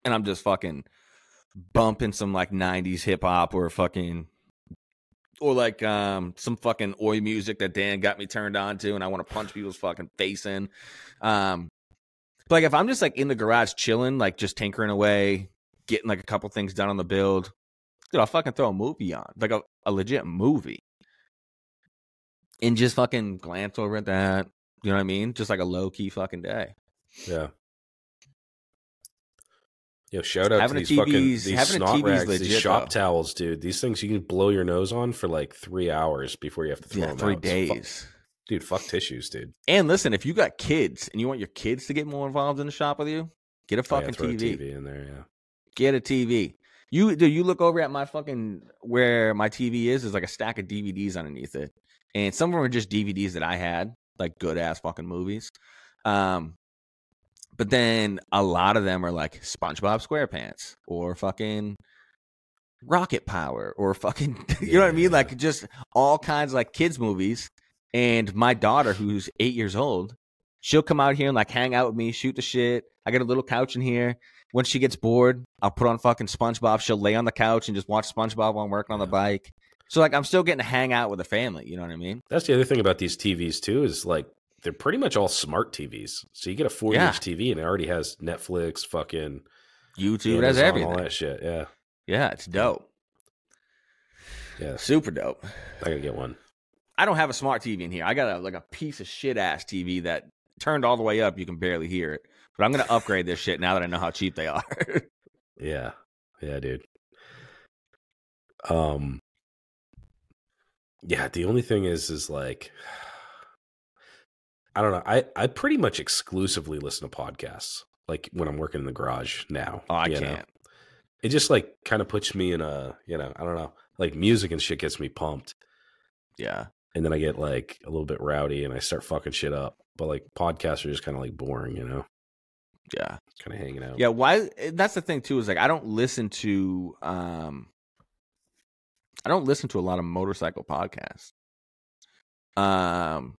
and I'm just fucking bumping some like '90s hip hop or fucking or like um some fucking oi music that Dan got me turned on to, and I want to punch people's fucking face in. Um, but like if I'm just like in the garage chilling, like just tinkering away, getting like a couple things done on the build, dude, I'll fucking throw a movie on, like a, a legit movie, and just fucking glance over at that. You know what I mean? Just like a low key fucking day. Yeah. Yo, shout out Having to these fucking these snot TV's rags, these shop though. towels, dude. These things you can blow your nose on for like three hours before you have to throw Yeah, them three out. Fu- days. dude, fuck tissues, dude. And listen, if you got kids and you want your kids to get more involved in the shop with you, get a Oh, yeah, fucking throw a TV. TV in there, yeah. Get a TV. You do you look over at my fucking where my TV is? There's like a stack of DVDs underneath it, and some of them are just DVDs that I had, like good ass fucking movies. Um, but then a lot of them are like SpongeBob SquarePants or fucking Rocket Power or fucking you know what I mean? Like just all kinds of like kids movies. And my daughter, who's eight years old, she'll come out here and like hang out with me, shoot the shit. I got a little couch in here. When she gets bored, I'll put on fucking SpongeBob. She'll lay on the couch and just watch SpongeBob while I'm working on the bike. So like I'm still getting to hang out with the family. You know what I mean? That's the other thing about these TVs too is like they're pretty much all smart TVs. So you get a 40 Yeah. inch TV and it already has Netflix, fucking YouTube it has everything. all that shit. Yeah, Yeah, it's dope. yeah. Super dope. I gotta get one. I don't have a smart TV in here. I got a like a piece of shit ass TV that turned all the way up. You can barely hear it. But I'm gonna upgrade this shit now that I know how cheap they are. Yeah, yeah, dude. Um, yeah. The only thing is, is like, I don't know. I I pretty much exclusively listen to podcasts. Like when I'm working in the garage now. oh, I can't. It just like kind of puts me in a, you know, I don't know. Like music and shit gets me pumped. Yeah. and then I get like a little bit rowdy and I start fucking shit up. But like podcasts are just kind of like boring, you know, Yeah. kind of hanging out. Yeah, why that's the thing too, is like I don't listen to um I don't listen to a lot of motorcycle podcasts. Um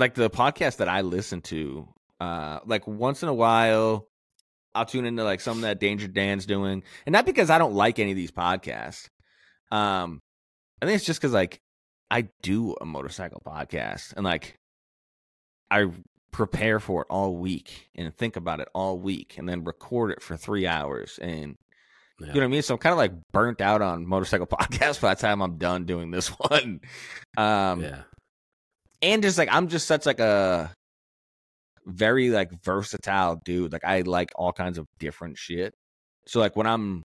like the podcast that I listen to, uh like once in a while I'll tune into like something that Danger Dan's doing. And not because I don't like any of these podcasts. Um I think it's just because like I do a motorcycle podcast and like I prepare for it all week and think about it all week and then record it for three hours and Yeah. you know what I mean? So I'm kind of like burnt out on motorcycle podcasts by the time I'm done doing this one. Um yeah. And just like I'm just such like a very like versatile dude. Like I like all kinds of different shit. So like when I'm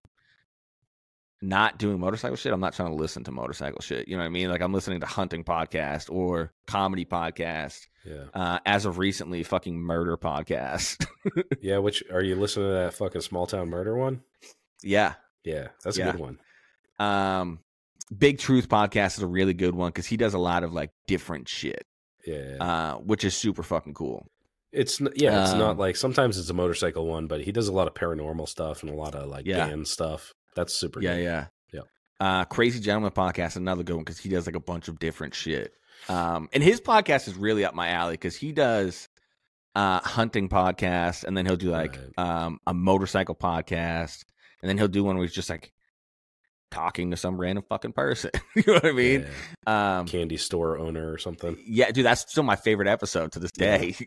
not doing motorcycle shit, I'm not trying to listen to motorcycle shit. You know what I mean? Like I'm listening to hunting podcast or comedy podcast. Yeah. Uh, as of recently, fucking murder podcast. Yeah. Which are you listening to that fucking small town murder one? yeah. Yeah. That's Yeah. a good one. Um, Big Truth podcast is a really good one because he does a lot of like different shit, Yeah. uh, which is super fucking cool. it's, yeah. It's not um, like sometimes it's a motorcycle one, but he does a lot of paranormal stuff and a lot of like Yeah. band stuff. That's super Yeah, good. yeah, Yeah. Uh, Crazy Gentleman podcast, another good one because he does like a bunch of different shit. Um, and his podcast is really up my alley because he does uh hunting podcast, and then he'll do like Right. um a motorcycle podcast, and then he'll do one where he's just like talking to some random fucking person. you know what I mean? Yeah. Um, Candy store owner or something. yeah, dude, that's still my favorite episode to this day.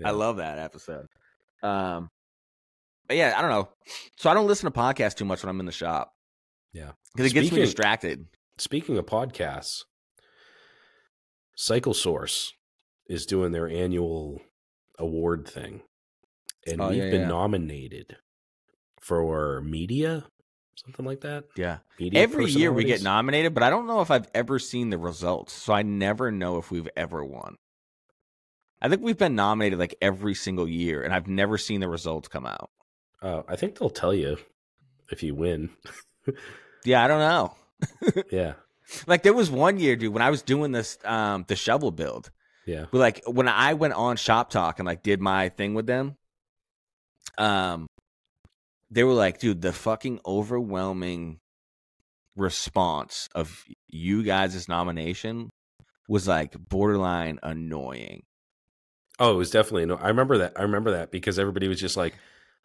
Yeah. I love that episode. Um, but yeah, I don't know. So I don't listen to podcasts too much when I'm in the shop. Yeah. because it gets me distracted. Speaking of podcasts, Cycle Source is doing their annual award thing. And Oh, we've yeah, been yeah. nominated for media, something like that. Yeah, every year we get nominated, but I don't know if I've ever seen the results. So I never know if we've ever won. I think we've been nominated like every single year, and I've never seen the results come out. Uh, I think they'll tell you if you win. Yeah, I don't know. yeah. Like there was one year, dude, when I was doing this, um, the shovel build. Yeah. But like when I went on Shop Talk and like did my thing with them, um, they were like, dude, the fucking overwhelming response of you guys' nomination was like borderline annoying. Oh, it was definitely no. I remember that. I remember that because everybody was just like,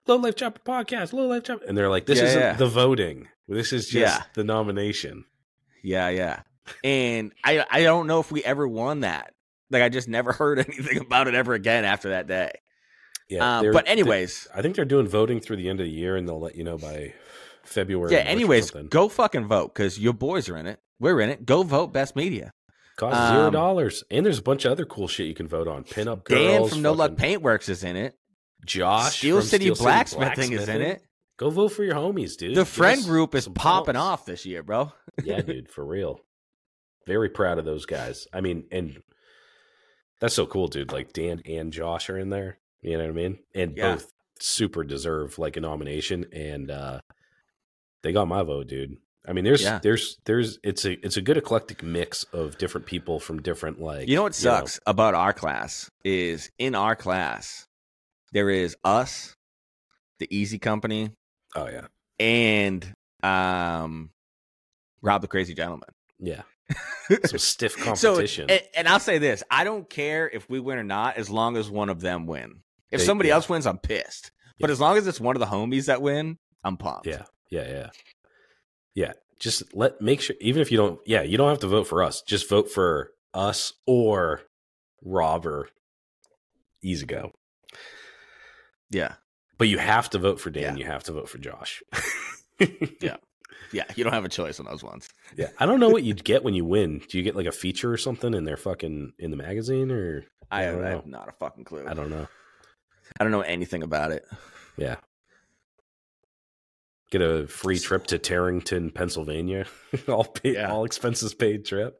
"Low Life Chopper podcast, Low Life Chopper," and they're like, "This Yeah, isn't yeah. the voting. This is just Yeah. the nomination." Yeah, yeah. And I I don't know if we ever won that. Like I just never heard anything about it ever again after that day. Yeah. Um, but anyways, I think they're doing voting through the end of the year, and they'll let you know by February. yeah. Anyways, go fucking vote because your boys are in it. We're in it. Go vote best media. cost zero um, dollars, and there's a bunch of other cool shit you can vote on. Pinup girls, Dan from No Luck Paintworks is in it. Josh, Steel from City Steel Blacksmithing is in it. Go vote for your homies, dude. The Give friend group is popping off this year, bro. yeah, dude, for real. Very proud of those guys. I mean, and that's so cool, dude. Like Dan and Josh are in there. You know what I mean? And Yeah. both super deserve like a nomination, and uh they got my vote, dude. I mean, there's Yeah. there's there's it's a it's a good eclectic mix of different people from different like You know what sucks about our class is in our class there is us, the Easy Company, oh yeah, and um Rob the Crazy Gentleman. yeah. Some stiff So, competition. and, and I'll say this: I don't care if we win or not, as long as one of them win. If They- somebody yeah. else wins, I'm pissed. But as long as it's one of the homies that win, I'm pumped. Yeah, yeah, yeah, yeah. Just let make sure, even if you don't, yeah, you don't have to vote for us. Just vote for us or Rob or Easy Go. yeah, But you have to vote for Dan. Yeah. You have to vote for Josh. Yeah. yeah. You don't have a choice on those ones. yeah. I don't know what you'd get when you win. Do you get like a feature or something in their fucking in the magazine or I, I I have not a fucking clue. I don't know. I don't know anything about it. Yeah. Get a free trip to Tarrington, Pennsylvania. all paid, Yeah. all expenses paid trip.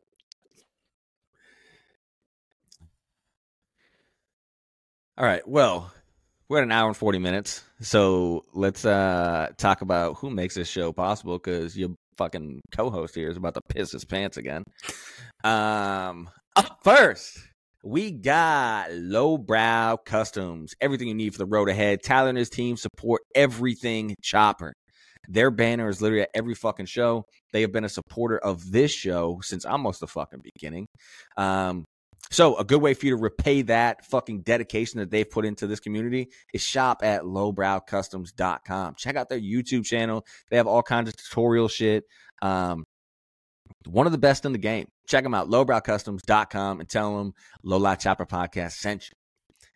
All right. Well, we're at an hour and 40 minutes. So let's uh talk about who makes this show possible because your fucking co host here is about to piss his pants again. Um, up first, we got Lowbrow Customs. Everything you need for the road ahead. Tyler and his team support everything chopper. Their banner is literally at every fucking show. They have been a supporter of this show since almost the fucking beginning. Um, so a good way for you to repay that fucking dedication that they've put into this community is shop at lowbrowcustoms.com. Check out their YouTube channel. They have all kinds of tutorial shit. Um, one of the best in the game. Check them out, lowbrowcustoms.com, and tell them Life Chopper Podcast sent you.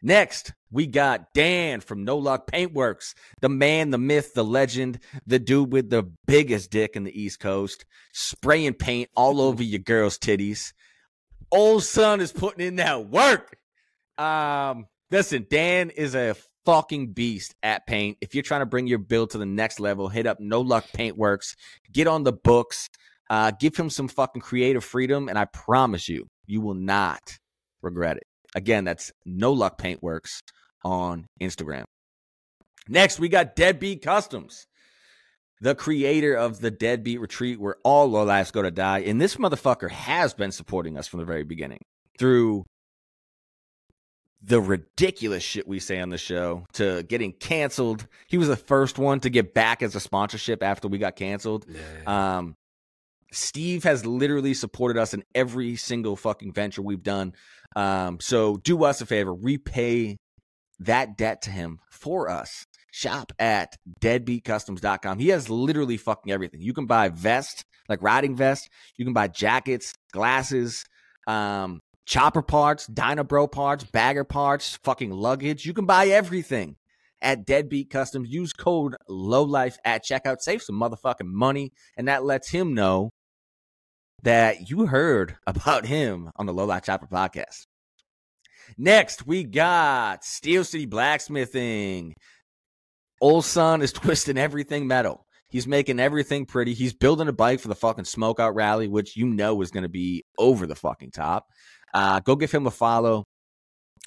Next, we got Dan from No Luck Paintworks, the man, the myth, the legend, the dude with the biggest dick in the East Coast, spraying paint all over your girl's titties. Old son is putting in that work. Um, listen, Dan is a fucking beast at paint. If you're trying to bring your build to the next level, hit up No Luck Paintworks. Get on the books. Uh, give him some fucking creative freedom, and I promise you, you will not regret it. Again, that's No Luck Paintworks on Instagram. Next, we got Deadbeat Customs, the creator of the Deadbeat Retreat, where all low lives go to die. And this motherfucker has been supporting us from the very beginning through the ridiculous shit we say on the show to getting canceled. He was the first one to get back as a sponsorship after we got canceled. Um, Steve has literally supported us in every single fucking venture we've done. Um, so do us a favor, repay that debt to him for us. Shop at deadbeatcustoms.com. He has literally fucking everything. You can buy vest, like riding vest. You can buy jackets, glasses, um, chopper parts, Dynabro parts, bagger parts, fucking luggage. You can buy everything at Deadbeat Customs. Use code LOWLIFE at checkout. Save some motherfucking money. And that lets him know that you heard about him on the Life Chopper podcast. Next, we got Steel City Blacksmithing. Old son is twisting everything metal. He's making everything pretty. He's building a bike for the fucking smokeout rally, which you know is going to be over the fucking top. Uh, go give him a follow.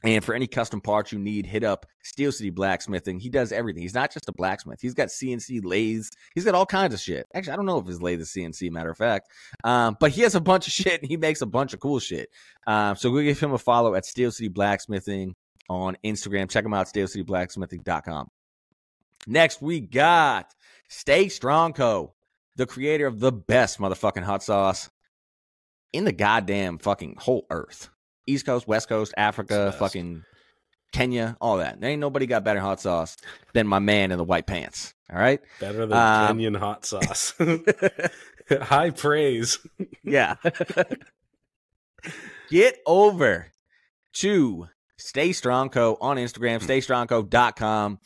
And for any custom parts you need, hit up Steel City Blacksmithing. He does everything. He's not just a blacksmith. He's got CNC lathes. He's got all kinds of shit. Actually, I don't know if his lathe is CNC, matter of fact. Um, but he has a bunch of shit and he makes a bunch of cool shit. Um, so go give him a follow at Steel City Blacksmithing on Instagram. Check him out, steelcityblacksmithing.com. Next, we got Stay Strong Co., the creator of the best motherfucking hot sauce in the goddamn fucking whole earth. East Coast, West Coast, Africa, fucking Kenya, all that. There ain't nobody got better hot sauce than my man in the white pants. All right. Better than Um, Kenyan hot sauce. High praise. yeah. Get over to Stay Strong Co. on Instagram, staystrongco.com.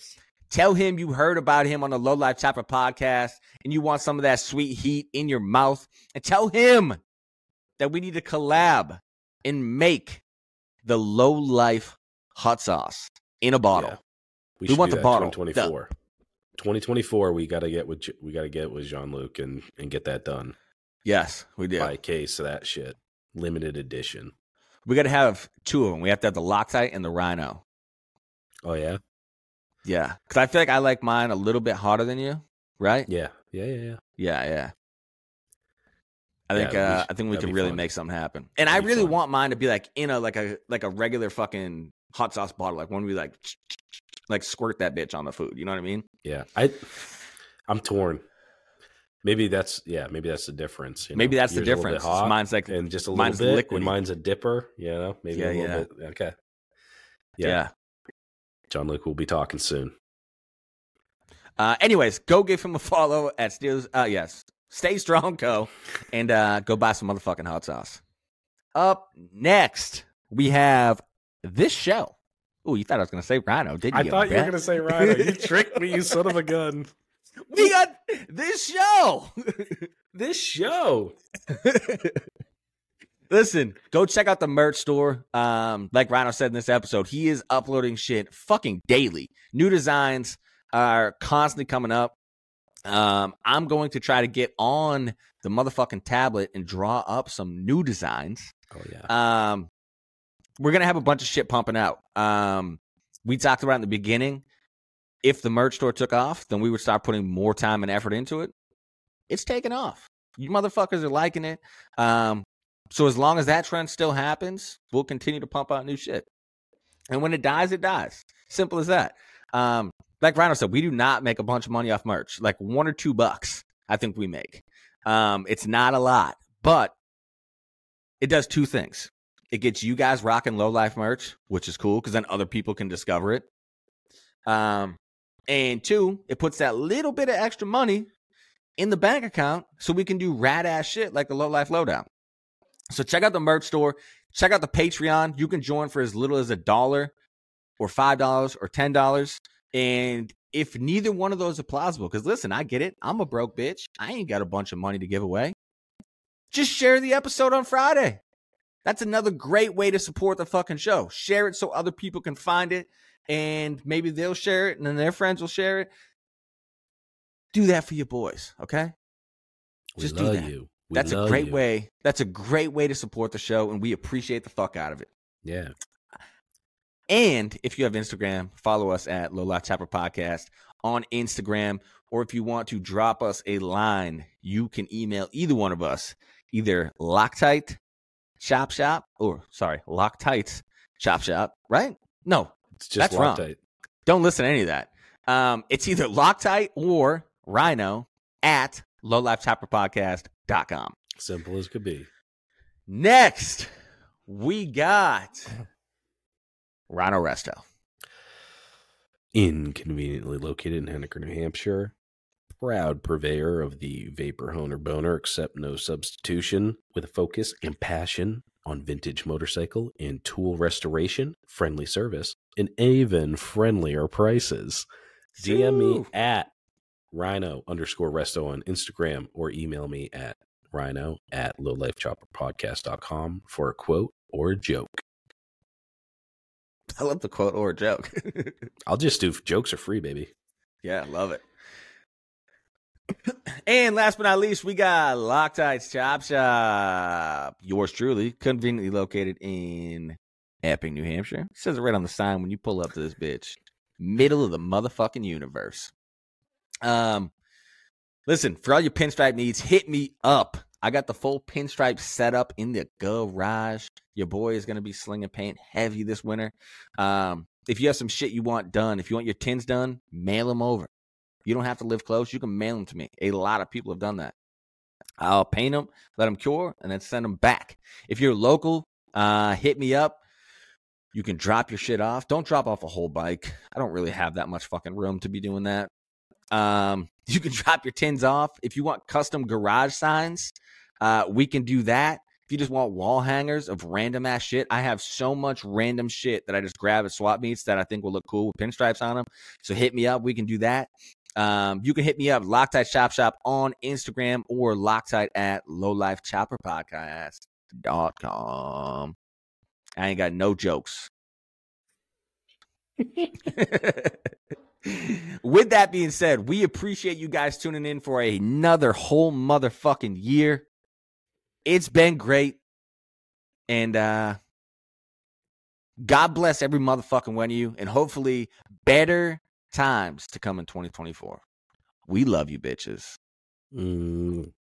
Tell him you heard about him on the Low Life Chopper podcast and you want some of that sweet heat in your mouth. And tell him that we need to collab and make the Low Life hot sauce in a bottle. Yeah. We should want the bottle. 2024. 2024 we got to get with we got to get with Jean-Luc and and get that done. Yes, we do. Buy a case of that shit. Limited edition. We got to have two of them. We have to have the Loctite and the Rhino. Oh yeah. Yeah, because I feel like I like mine a little bit hotter than you, right? Yeah. Yeah, yeah, yeah. Yeah, yeah. I think we uh, should- I think we could really fun. make something happen. And That'd I really fun. want mine to be like in a like a like a regular fucking hot sauce bottle, like when we like like squirt that bitch on the food. You know what I mean? Yeah. I I'm torn. Maybe that's yeah, maybe that's the difference. you Maybe know? that's the Yours bit difference. hot Mine's like and just a little mine's bit. liquidy. And mine's a dipper, you know, maybe Yeah, a little yeah. bit. Okay. yeah. Yeah. John Luke will be talking soon. Uh, anyways, go give him a follow at Steels. Uh, yes, Stay Strong Co. and uh, go buy some motherfucking hot sauce. Up next, we have this show. Oh, you thought I was going to say Rhino, didn't you? I thought you were going to say Rhino. You tricked me, you son of a gun. We got this show. This show. Listen, go check out the merch store. Um, like Rhino said in this episode, he is uploading shit fucking daily. New designs are constantly coming up. Um, I'm going to try to get on the motherfucking tablet and draw up some new designs. Oh yeah. Um, we're gonna have a bunch of shit pumping out. Um, we talked about in the beginning. If the merch store took off, then we would start putting more time and effort into it. It's taken off. You motherfuckers are liking it. Um, so as long as that trend still happens, we'll continue to pump out new shit. And when it dies, it dies. Simple as that. Um, like Rhino said, we do not make a bunch of money off merch. Like one or two bucks, I think we make. Um, it's not a lot, but it does two things. It gets you guys rocking low life merch, which is cool because then other people can discover it. Um, and two, it puts that little bit of extra money in the bank account so we can do rad ass shit like the low life lowdown. So check out the merch store. Check out the Patreon. You can join for as little as a dollar or five dollars or ten dollars. And if neither one of those are plausible, because listen, I get it. I'm a broke bitch. I ain't got a bunch of money to give away. Just share the episode on Friday. That's another great way to support the fucking show. Share it so other people can find it and maybe they'll share it and then their friends will share it. Do that for your boys, okay? We Just do that. you. We That's a great you. way. That's a great way to support the show and we appreciate the fuck out of it. Yeah. And if you have Instagram, follow us at Low Life Chopper Podcast on Instagram. Or if you want to drop us a line, you can email either one of us, either Loctite Chop Shop or sorry, Loctites Shop Shop, right? No, It's just That's wrong. Don't listen to any of that. Um, it's either Loctite or Rhino at lowlifechopperpodcast.com. Simple as could be. Next, we got Rhino Resto. Inconveniently located in Henniker, New Hampshire. Proud purveyor of the Vapor Honer Boner, except no substitution, with a focus and passion on vintage motorcycle and tool restoration, friendly service, and even friendlier prices. DM me at rhino underscore resto on Instagram or email me at rhino at lowlifechopperpodcast.com for a quote or a joke. I love the quote or joke. I'll just do jokes are free, baby. yeah, love it. And last but not least, we got Loctite's Chop Shop. Yours truly, conveniently located in Epping, New Hampshire. It says it right on the sign when you pull up to this bitch. Middle of the motherfucking universe. Um, listen, for all your pinstripe needs, hit me up. I got the full pinstripe setup in the garage. Your boy is gonna be slinging paint heavy this winter. Um, if you have some shit you want done, if you want your tins done, mail them over. You don't have to live close. You can mail them to me. A lot of people have done that. I'll paint them, let them cure, and then send them back. If you're local, uh, hit me up. You can drop your shit off. Don't drop off a whole bike. I don't really have that much fucking room to be doing that. Um, you can drop your tins off. If you want custom garage signs, uh, we can do that. You just want wall hangers of random ass shit, I have so much random shit that I just grab at swap meets that I think will look cool with pinstripes on them. So hit me up. We can do that. Um, you can hit me up, Loctite Chop Shop on Instagram or Loctite at lowlifechopperpodcast.com. I ain't got no jokes. With that being said, we appreciate you guys tuning in for another whole motherfucking year. It's been great. And uh God bless every motherfucking one of you and hopefully better times to come in 2024. We love you bitches. Mm,